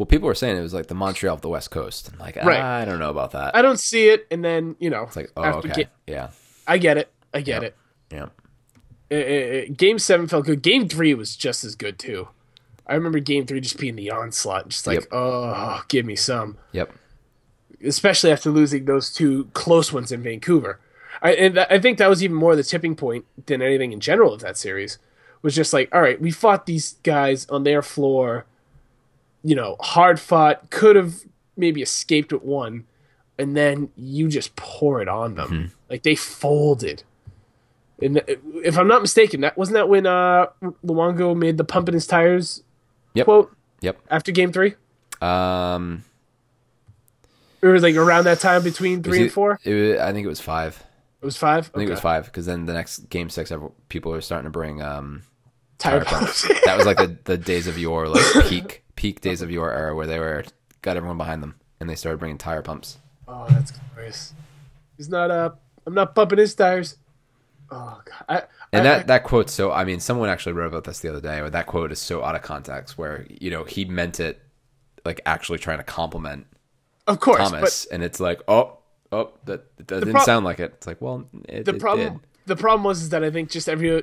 Well people were saying it was like the montreal of the west coast I'm like Right. Ah, i don't know about that I don't see it, and then you know, it's like oh okay yeah I get it, I get Yep. it. yeah game seven felt good. Game three was just as good too. I remember game three just being the onslaught, just like, Yep. oh, give me some. yep especially after losing those two close ones in Vancouver. I, and I think that was even more the tipping point than anything in general of that series. Was just like, all right, we fought these guys on their floor, you know, hard fought, could have maybe escaped with one, and then you just pour it on them. Mm-hmm. Like they folded. And if I'm not mistaken, that wasn't that when uh, Luongo made the pump in his tires Yep. quote yep after Game Three, um It was like around that time between three was and four. it i think it was five It was five. i think it was five because then the next game six people are starting to bring um Tire tire pumps. pumps. that was like the, the days of yore like peak peak days of your era where they were got everyone behind them and they started bringing tire pumps oh, that's glorious. He's not uh I'm not pumping his tires. Oh god. I, And I- that, that quote, so I mean, someone actually wrote about this the other day. Where that quote is so out of context, where you know he meant it like actually trying to compliment of course, Thomas, and it's like, oh, oh, that, that didn't prob- sound like it. It's like, well, it, the it problem the problem was is that I think just every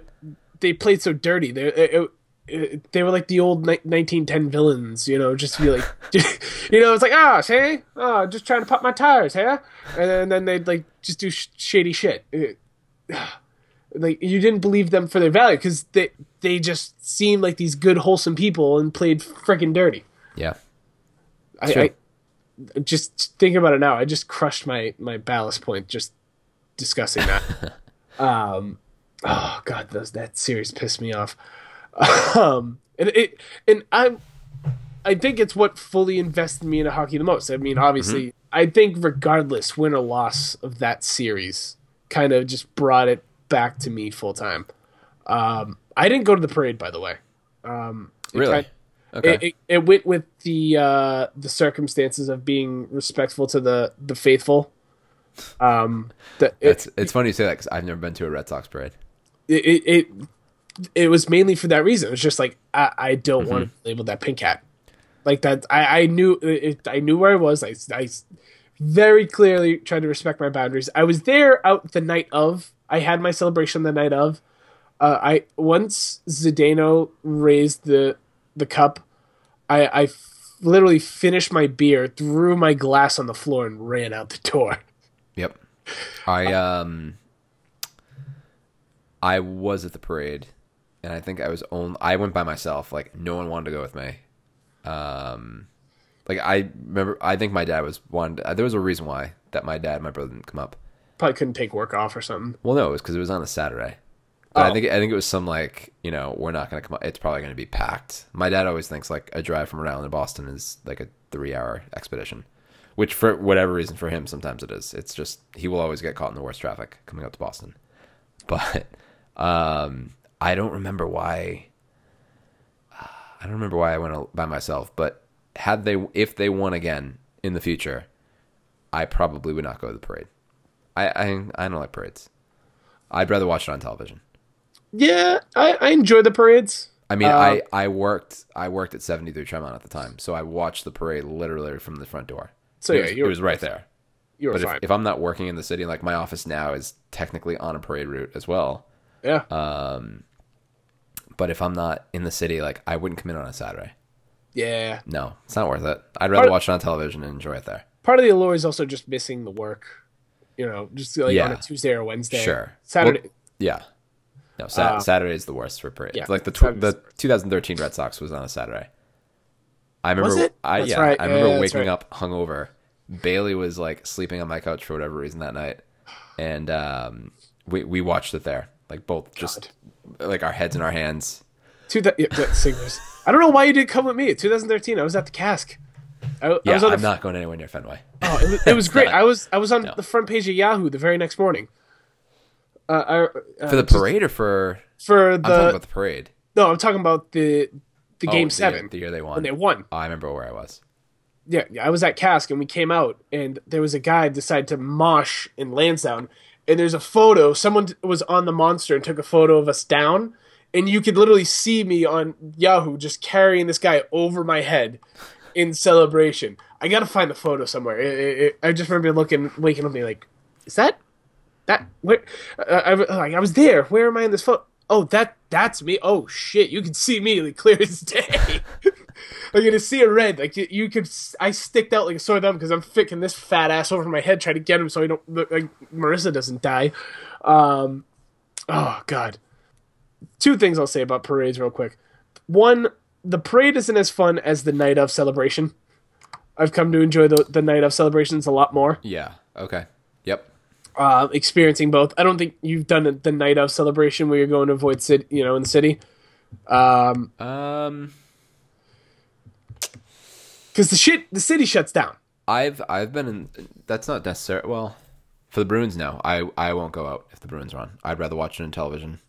they played so dirty. They it, it, it- they were like the old ni- 1910 villains, you know, just to be like, you know, it's like, ah, hey, oh, just trying to pop my tires, huh? And then, then they'd like just do sh- shady shit. It- like you didn't believe them for their value because they they just seemed like these good wholesome people and played freaking dirty. Yeah, I, I just think about it now. I just crushed my my ballast point just discussing that. um, oh god, those that series pissed me off. Um, and it and I'm I think it's what fully invested me in hockey the most. I mean, obviously, I think regardless win or loss of that series, kind of just brought it back to me full time. Um, I didn't go to the parade, by the way. Um, it Really? kind- Okay. it, it, it went with the uh, the circumstances of being respectful to the the faithful. Um, the, it, it's it's funny you say that because I've never been to a Red Sox parade. it, it was mainly for that reason. It was just like I, I don't Mm-hmm. want to be labeled that pink hat. Like that, I, I knew it, I knew where I was. I, I very clearly tried to respect my boundaries. I was there out the night of. I had my celebration the night of. Uh, I once Zdeno raised the the cup. I I f- literally finished my beer, threw my glass on the floor, and ran out the door. Yep. I um I was at the parade and I think I was only I went by myself. Like no one wanted to go with me. Um like I remember I think my dad was one there was a reason why that my dad and my brother didn't come up. Probably couldn't take work off or something. Well no, it was cuz it was on a Saturday. But I Oh. think I think it was some like, you know, we're not going to come up. It's probably going to be packed. My dad always thinks like a drive from Rhode Island to Boston is like a 3-hour expedition. Which for whatever reason for him sometimes it is. It's just he will always get caught in the worst traffic coming up to Boston. But um I don't remember why I don't remember why I went by myself, but had they if they won again in the future, I probably would not go to the parade. I I, I don't like parades. I'd rather watch it on television. Yeah, I, I enjoy the parades. I mean, Uh, I, I worked I worked at 73 Tremont at the time, so I watched the parade literally from the front door. So it yeah, was, it was right there. you were But if, fine. if I'm not working in the city, like my office now is technically on a parade route as well. Yeah, uh, But if I'm not in the city, like I wouldn't come in on a Saturday. yeah. No, it's not worth it. I'd rather Part- watch it on television and enjoy it there. Part of the allure is also just missing the work. You know, just like Yeah. on a Tuesday or Wednesday. Sure. Saturday. Well, yeah. No, Uh, Saturday is the worst for parade. yeah, like the tw- the the 2013 Red Sox was on a Saturday. I remember. I That's yeah. right. I remember that's waking right. up hungover. Bailey was like sleeping on my couch for whatever reason that night, and um, we we watched it there. Like both just like our heads in our hands. Two th- yeah, singers. I don't know why you didn't come with me. 2013, I was at the cask. I, I Yeah, was on I'm the, not going anywhere near Fenway. Oh, it was, it was great. not- I was I was on No. the front page of Yahoo the very next morning. Uh, I, uh, For the parade or for for the about the parade. no, I'm talking about the the Oh, game the- seven the year they won. when they won. Oh, I remember where I was. yeah, yeah, I was at Cask and we came out and there was a guy decided to mosh in Lansdowne and there's a photo. Someone was on the monster and took a photo of us down, and you could literally see me on Yahoo just carrying this guy over my head in celebration. I gotta find the photo somewhere. It, it, it- I just remember looking, waking up, and being like, "Is that that where?" Uh, I, was- I was there. Where am I in this photo? Oh, that that's me. Oh shit, you can see me like clear as day. like you can see it red. Like you, you could. I sticked out like a sore thumb because I'm ficking this fat ass over my head trying to get him so I don't look like Marissa doesn't die. Um, oh god. Two things I'll say about parades real quick. One, the parade isn't as fun as the night of celebration. I've come to enjoy the the night of celebrations a lot more. Yeah. Okay. Yep. Uh, experiencing both. I don't think you've done the night of celebration where you're going to avoid city, you know, in the city. Um, Um. Because the shit, the city shuts down. I've I've been in. That's not necessary. Well, for the Bruins, no. I I won't go out if the Bruins are on. I'd rather watch it on television.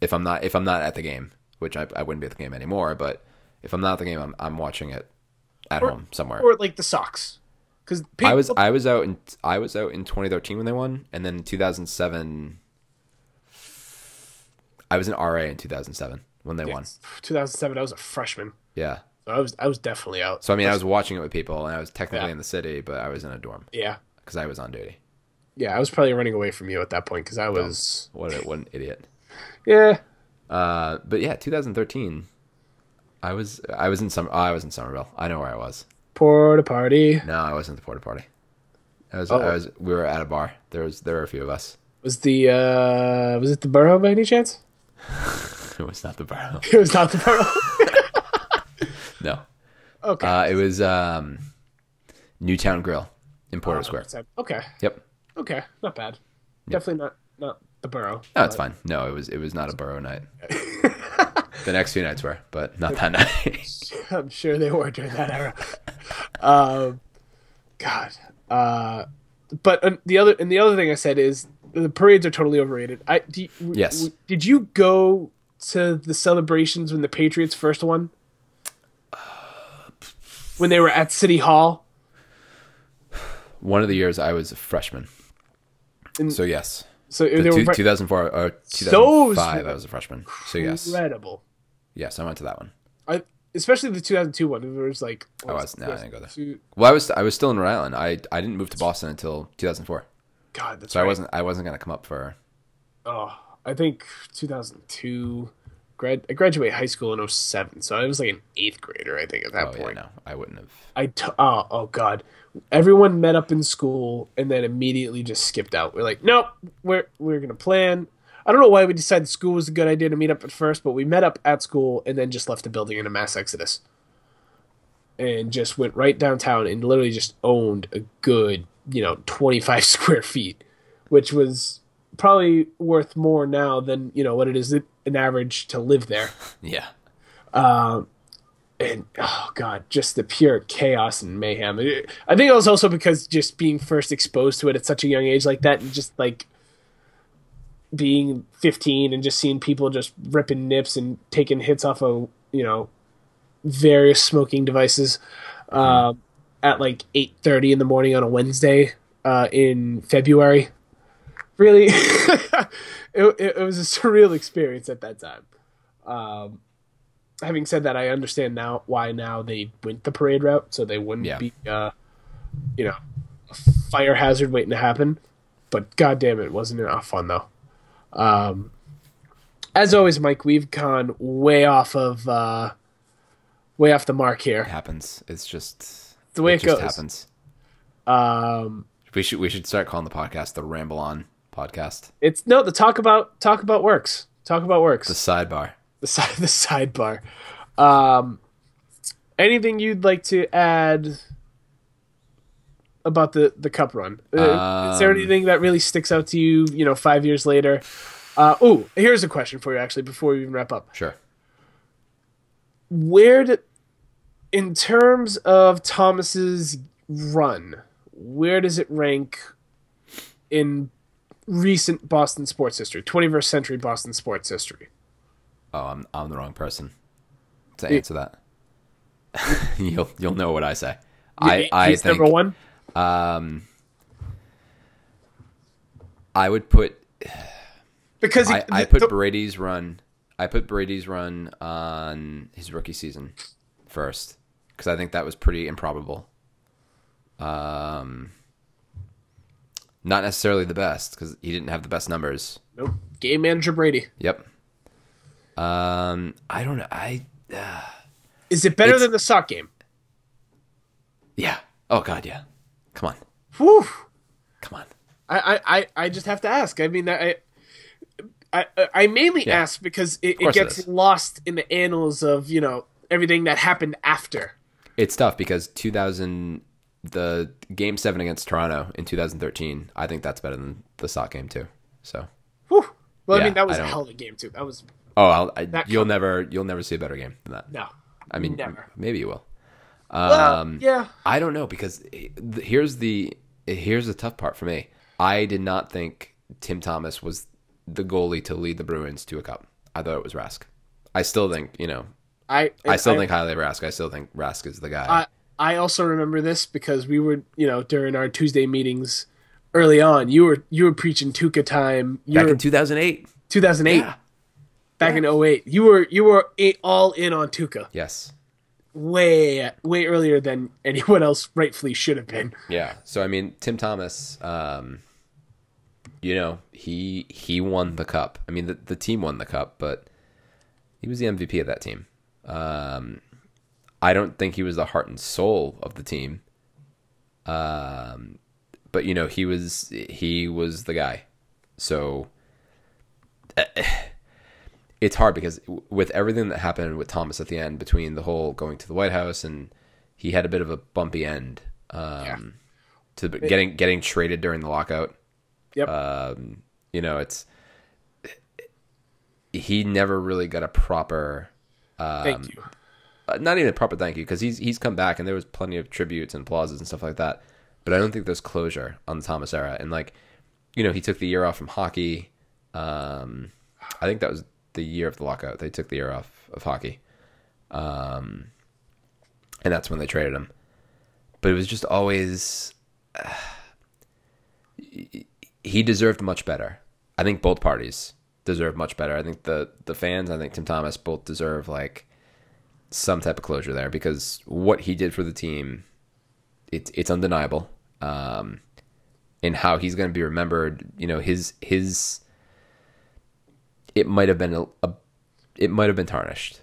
If I'm not if I'm not at the game, which I I wouldn't be at the game anymore. But if I'm not at the game, I'm I'm watching it at home somewhere. or like the Sox. Because I was I was out in I was out in 2013 when they won, and then in 2007. I was in RA in 2007 when they won. 2007. I was a freshman, Yeah. So I was I was definitely out. So I mean, I was watching it with people, and I was technically Yeah. in the city, but I was in a dorm yeah, because I was on duty. yeah. I was probably running away from you at that point because I was What a, what an idiot. yeah. Uh, but yeah, 2013. I was I was in some oh, I was in Somerville. I know where I was. Porta party No, I wasn't at the porta party. I was Oh. I was we were at a bar. There was there were a few of us. was the uh was it the Burren by any chance? It was not the bar. It was not the Burren. No. okay. Uh, it was um, Newtowne Grille in Porter Square. Okay. Yep. Okay. Not bad. Definitely not not the Burren. No, it's fine. No, it was it was not a Burren night. the next few nights were, but not that night. I'm sure they were during that era. um, God. Uh, but uh, the other and the other thing I said is the parades are totally overrated. I do Yes. w- did you go to the celebrations when the Patriots first won? When they were at City Hall. One of the years I was a freshman. And- so yes, So the they two, were 2004 uh, or So 2005 I was a freshman. So yes, incredible. yes, I went to that one. I, especially the 2002 one. It was like I was no, I didn't go there. two- Well, I was I was still in Rhode Island. I I didn't move to Boston until 2004. God, that's right. So right. I wasn't I wasn't gonna come up for. Oh, I think 2002. Grad, I graduated high school in 07, so I was like an eighth grader. I think at that Oh yeah, point. no, I wouldn't have. I t- oh oh god, everyone met up in school and then immediately just skipped out. We're like, nope, we're we're gonna plan. I don't know why we decided school was a good idea to meet up at first, but we met up at school and then just left the building in a mass exodus, and just went right downtown and literally just owned a good you know 25 square feet, which was probably worth more now than you know what it is an average to live there Yeah, and oh god, just the pure chaos and mayhem. It- I think it was also because just being first exposed to it at such a young age like that, and just like being 15 and just seeing people just ripping nips and taking hits off of you know various smoking devices um, at like 8:30 in the morning on a Wednesday uh, in February. Really, it, it, it was a surreal experience at that time. Um, having said that, I understand now why now they went the parade route, so they wouldn't Yeah. be, uh, you know, a fire hazard waiting to happen. But goddamn it, wasn't it fun though? Um, as always, Mike, we've gone way off of uh, way off the mark here. it happens. It's just The way it just goes. happens. Um, We should we should start calling the podcast the Ramble On podcast. it's no the talk about talk about works. Talk about works. The sidebar. the side the sidebar. Um, anything you'd like to add about the the cup run? Uh, is there Um, anything that really sticks out to you? You know, five years later. Uh, oh, here's a question for you. Actually, before we even wrap up, Sure. where did, in terms of Thomas's run, where does it rank in recent Boston sports history, 21st century Boston sports history? Oh, I'm I'm the wrong person to answer that. you'll you'll know what I say. I I He's think number one. um I would put Because he, I, I put the- Brady's run. I put Brady's run on his rookie season first because I think that was pretty improbable. Um, not necessarily the best because he didn't have the best numbers. Nope. Game manager Brady. Yep. Um, I don't know. I Is it better than the sock game? yeah. Oh God, yeah. Come on, Whew. come on. I, I, I, just have to ask. I mean, I, I, I mainly Yeah. ask because it, it course it gets lost in the annals of you know everything that happened after. It's tough because 2000, the game seven against Toronto in 2013. I think that's better than the sock game too. So. Whew. Well, I mean, that was I a hell of a game too. That was Oh, I'll, I, That you'll com- never you'll never see a better game than that. no. I mean, never. maybe you will. Well, Um, yeah. I don't know because here's the here's the tough part for me. I did not think Tim Thomas was the goalie to lead the Bruins to a cup. I thought it was Rask. I still think you know. I, I still think highly of Rask. I still think Rask is the guy. I, also remember this because we were, you know, during our Tuesday meetings early on. You were you were preaching Tuukka time. You Back were in 2008. 2008. Yeah. Back in 08. You were you were all in on Tuukka. Yes. way way earlier than anyone else rightfully should have been. Yeah. So I mean, Tim Thomas, um, you know, he he won the cup. I mean, the the team won the cup, but he was the MVP of that team. Um, I don't think he was the heart and soul of the team. Um, but you know, he was he was the guy. So it's hard because with everything that happened with Thomas at the end, between the whole going to the White House and he had a bit of a bumpy end. Um, Yeah. to the, getting getting traded during the lockout. Yep. Um, you know, it's he never really got a proper, Thank you. uh, not even a proper thank you because he's he's come back and there was plenty of tributes and applauses and stuff like that. But I don't think there's closure on the Thomas era. And like you know, he took the year off from hockey. Um, I think that was the year of the lockout. They took the year off of hockey. Um, and that's when they traded him. But it was just always. Uh, he deserved much better. I think both parties deserve much better. I think the the fans, I think Tim Thomas both deserve like some type of closure there because what he did for the team, it's it's undeniable. Um, and how he's going to be remembered, you know, his his it might have been a, a it might have been tarnished.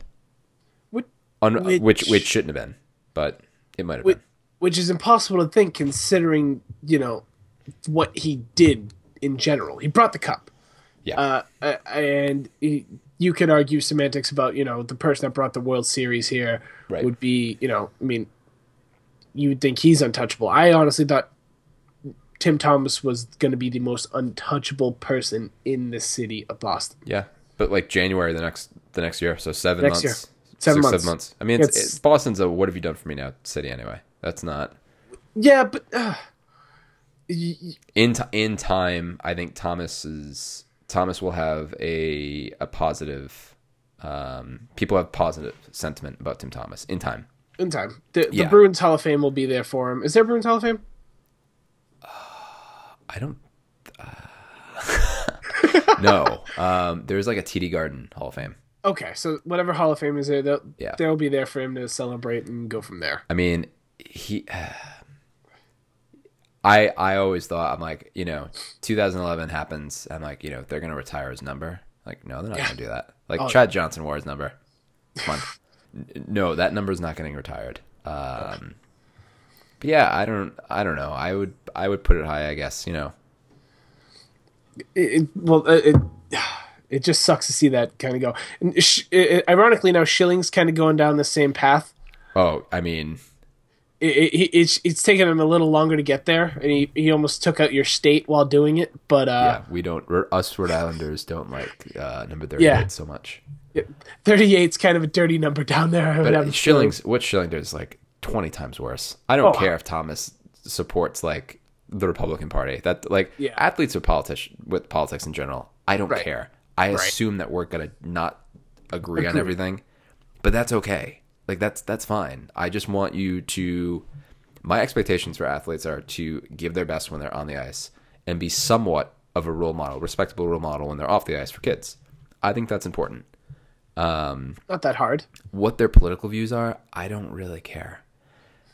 Which, On, which, which which shouldn't have been, but it might have which, been. which is impossible to think considering you know what he did in general. He brought the cup. Yeah. Uh, uh, and he, you could argue semantics about you know the person that brought the World Series here Right. would be you know I mean you would think he's untouchable. I honestly thought Tim Thomas was going to be the most untouchable person in the city of Boston. Yeah, but like January the next the next year, so seven Next months, year. Seven six, months. seven months. I mean, it's, It's- it's Boston's a what have you done for me now city anyway. That's not Yeah, but uh, y- in t- in time. I think Thomas is Thomas will have a a positive. Um, people have positive sentiment about Tim Thomas in time. in time, the, the Yeah. Bruins Hall of Fame will be there for him. Is there Bruins Hall of Fame? I don't. Uh, no, um, there's like a TD Garden Hall of Fame. Okay, so whatever Hall of Fame is there, they'll, Yeah. they'll be there for him to celebrate and go from there. I mean, he. I I always thought I'm like you know 2011 happens I'm like you know they're gonna retire his number. Like no they're not gonna do that. Like Oh, Chad Johnson wore his number. Come on. No that number's not getting retired. Um but yeah I don't I don't know. I would I would put it high I guess you know. It, it, well, it, it it just sucks to see that kind of go. And sh- it, ironically, now Schilling's kind of going down the same path. oh I mean It, it, it's it's taken him a little longer to get there, and he, he almost took out your state while doing it. But uh, yeah we don't we're- us Rhode Islanders don't like uh, number 38 Yeah. so much 38's kind of a dirty number down there. But Schilling's, feeling. What Schilling does is like twenty times worse. I don't Oh. care if Thomas supports like the Republican Party. That like Yeah. athletes with politics with politics in general. I don't Right. care. I assume that we're gonna not agree on everything, but that's okay. Like that's that's fine. I just want you to. My expectations for athletes are to give their best when they're on the ice and be somewhat of a role model, respectable role model when they're off the ice for kids. I think that's important Um, Not that hard. what their political views are, I don't really care.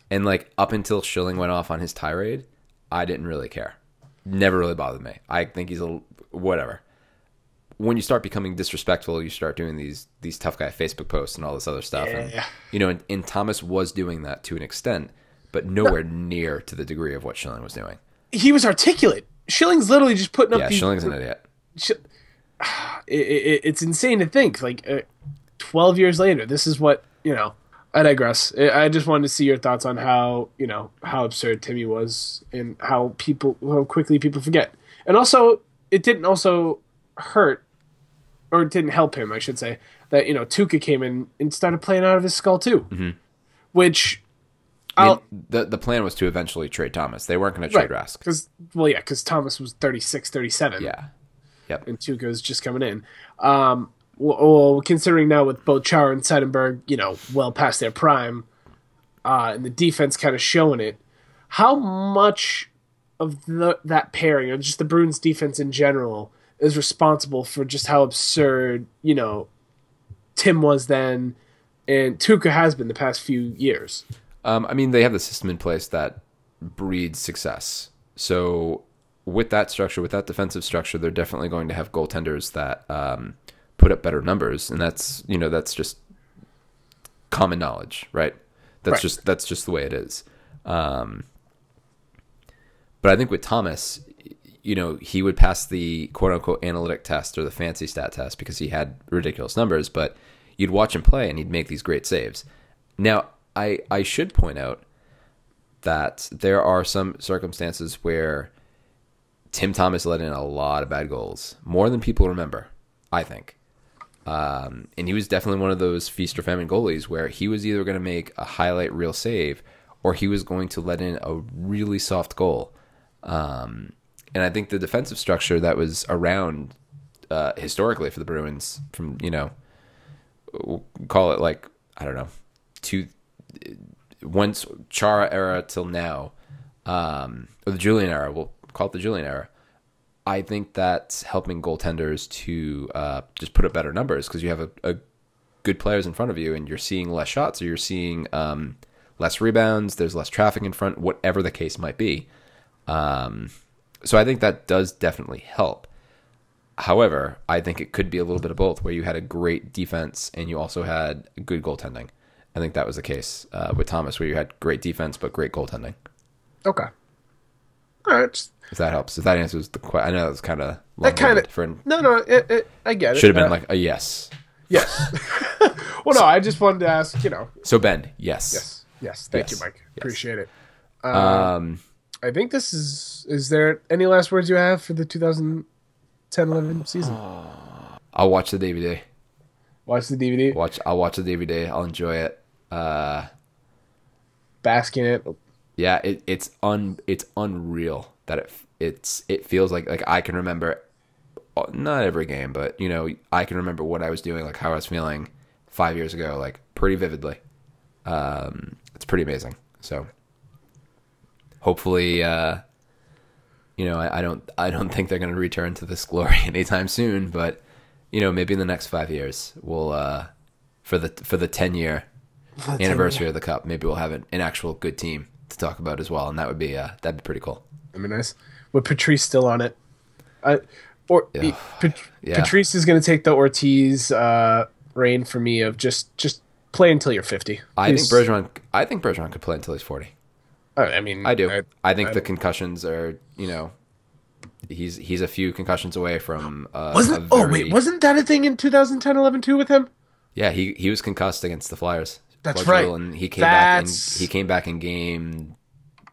And like up until Schilling went off on his tirade, I didn't really care. Never really bothered me. I think he's a whatever. When you start becoming disrespectful, you start doing these these tough guy Facebook posts and all this other stuff. And Yeah. you know, and, and Thomas was doing that to an extent, but nowhere near to the degree of what Schilling was doing. He was articulate. Schilling's literally just putting up Yeah, these. Schilling's an idiot. Sh- it, it, it's insane to think like uh, 12 years later this is what you know i digress I- i just wanted to see your thoughts on how you know how absurd timmy was and how people how quickly people forget and also it didn't also hurt or it didn't help him i should say that you know tuukka came in and started playing out of his skull too which I mean, the the plan was to eventually trade Thomas. They weren't going to trade Rask. because well yeah because thomas was 36 37 Yeah. Yep. and Tuukka's just coming in. Um, well, well, considering now with both Char and Seidenberg, you know, well past their prime, uh, and the defense kind of showing it, how much of the that pairing, or just the Bruins defense in general, is responsible for just how absurd, you know, Tim was then, and Tuukka has been the past few years. Um, I mean, they have the system in place that breeds success. So, with that structure, with that defensive structure, they're definitely going to have goaltenders that um, put up better numbers, and that's you know that's just common knowledge, right? That's Right. just that's just the way it is. Um, but I think with Thomas, you know, he would pass the quote unquote analytic test or the fancy stat test because he had ridiculous numbers, but you'd watch him play and he'd make these great saves. Now, I I should point out that there are some circumstances where Tim Thomas let in a lot of bad goals, more than people remember, I think. Um, and he was definitely one of those feast or famine goalies where he was either going to make a highlight reel save or he was going to let in a really soft goal. Um, and I think the defensive structure that was around uh, historically for the Bruins from you know call it like I don't know two once Chara era till now, um, or the Julien era. We'll call it the Julien era. I think that's helping goaltenders to uh, just put up better numbers because you have a, a, good players in front of you, and you're seeing less shots, or you're seeing um, less rebounds. There's less traffic in front, whatever the case might be. Um, so I think that does definitely help. However, I think it could be a little bit of both, where you had a great defense and you also had good goaltending. I think that was the case uh, with Thomas, where you had great defense but great goaltending. Okay. All right. If that helps, if that answers the question, I know it was kind of That kind of for no, no. It, it, I get it. should have been Uh, like a yes. yes. well, no. I just wanted to ask. You know. So Ben, yes, Yes. Yes. Thank Yes. you, Mike. Yes. Appreciate it. Um, I think this is. Is there any last words you have for the 2010-11 season? I'll watch the DVD. Watch the DVD. Watch. I'll watch the DVD. I'll enjoy it. Uh, Bask in it. yeah, it, it's un it's unreal that it it's it feels like like I can remember uh, not every game, but you know I can remember what I was doing, like how I was feeling five years ago, like pretty vividly. Um, it's pretty amazing. So hopefully, uh, you know, I, I don't I don't think they're going to return to this glory anytime soon, but you know maybe in the next five years we'll uh, for the for the ten year anniversary of the cup, maybe we'll have an, an actual good team to talk about as well, and that would be uh, that'd be pretty cool. I mean, nice. With Patrice still on it. I, or Yeah. Pat- Yeah. Patrice is going to take the Ortiz uh, reign for me of just just play until you're 50. I think Bergeron. I think Bergeron could play until he's forty. I I mean, I do. I, I, think I- the concussions are, you know, he's he's a few concussions away from. Uh, wasn't. a Oh wait, wasn't that a thing in 2010, 11 too with him? Yeah, he he was concussed against the Flyers. That's Portugal, right. And he came That's- back. In, he came back in game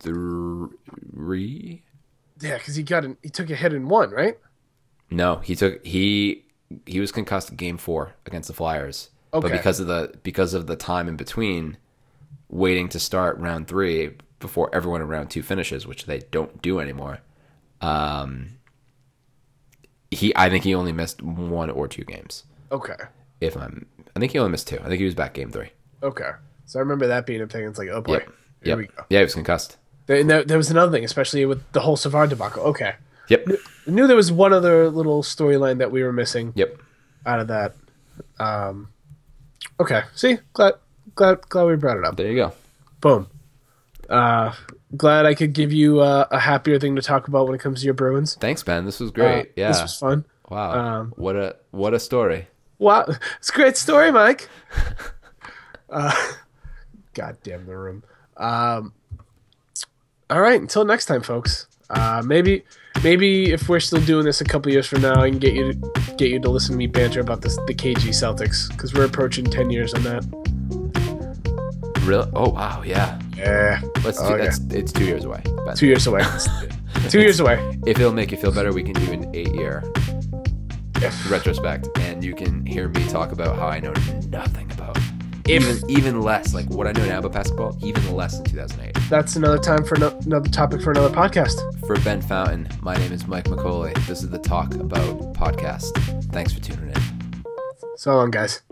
three. Yeah, because he got an, he took a hit in one, right? No, he took he he was concussed game four against the Flyers. Okay. But because of the because of the time in between, waiting to start round three before everyone in round two finishes, which they don't do anymore. Um, he I think he only missed one or two games. Okay, If I'm, I think he only missed two. I think he was back game three. okay. So I remember that being a thing. It's like, oh boy, Yep. here Yep. we go. Yeah, he was concussed. There, and there, there was another thing, especially with the whole Savard debacle. Okay, Yep. I knew there was one other little storyline that we were missing. Yep. out of that. Um, okay, see, glad, glad, glad we brought it up. There you go. Boom. Uh, glad I could give you uh, a happier thing to talk about when it comes to your Bruins. Thanks, Ben. This was Uh, great. yeah. this was fun. wow. um, what a what a story. Wow, it's a great story, Mike. uh, God damn the room. Um, all right, until next time, folks. Uh, maybe, maybe if we're still doing this a couple years from now, I can get you to get you to listen to me banter about this the KG Celtics because we're approaching ten years on that. Real? Oh wow. Yeah. Yeah, Let's. Oh, do, that's, It's two years away. Two years away. two years away. If it'll make you feel better, we can do an eight year If, retrospect, and you can hear me talk about how I know nothing about. Even even less, like what I know now about basketball, even less in 2008. that's another time for no, another topic for another podcast. For Ben Fountain, my name is Mike McCauley. This is the Talk About podcast. Thanks for tuning in. So long, guys.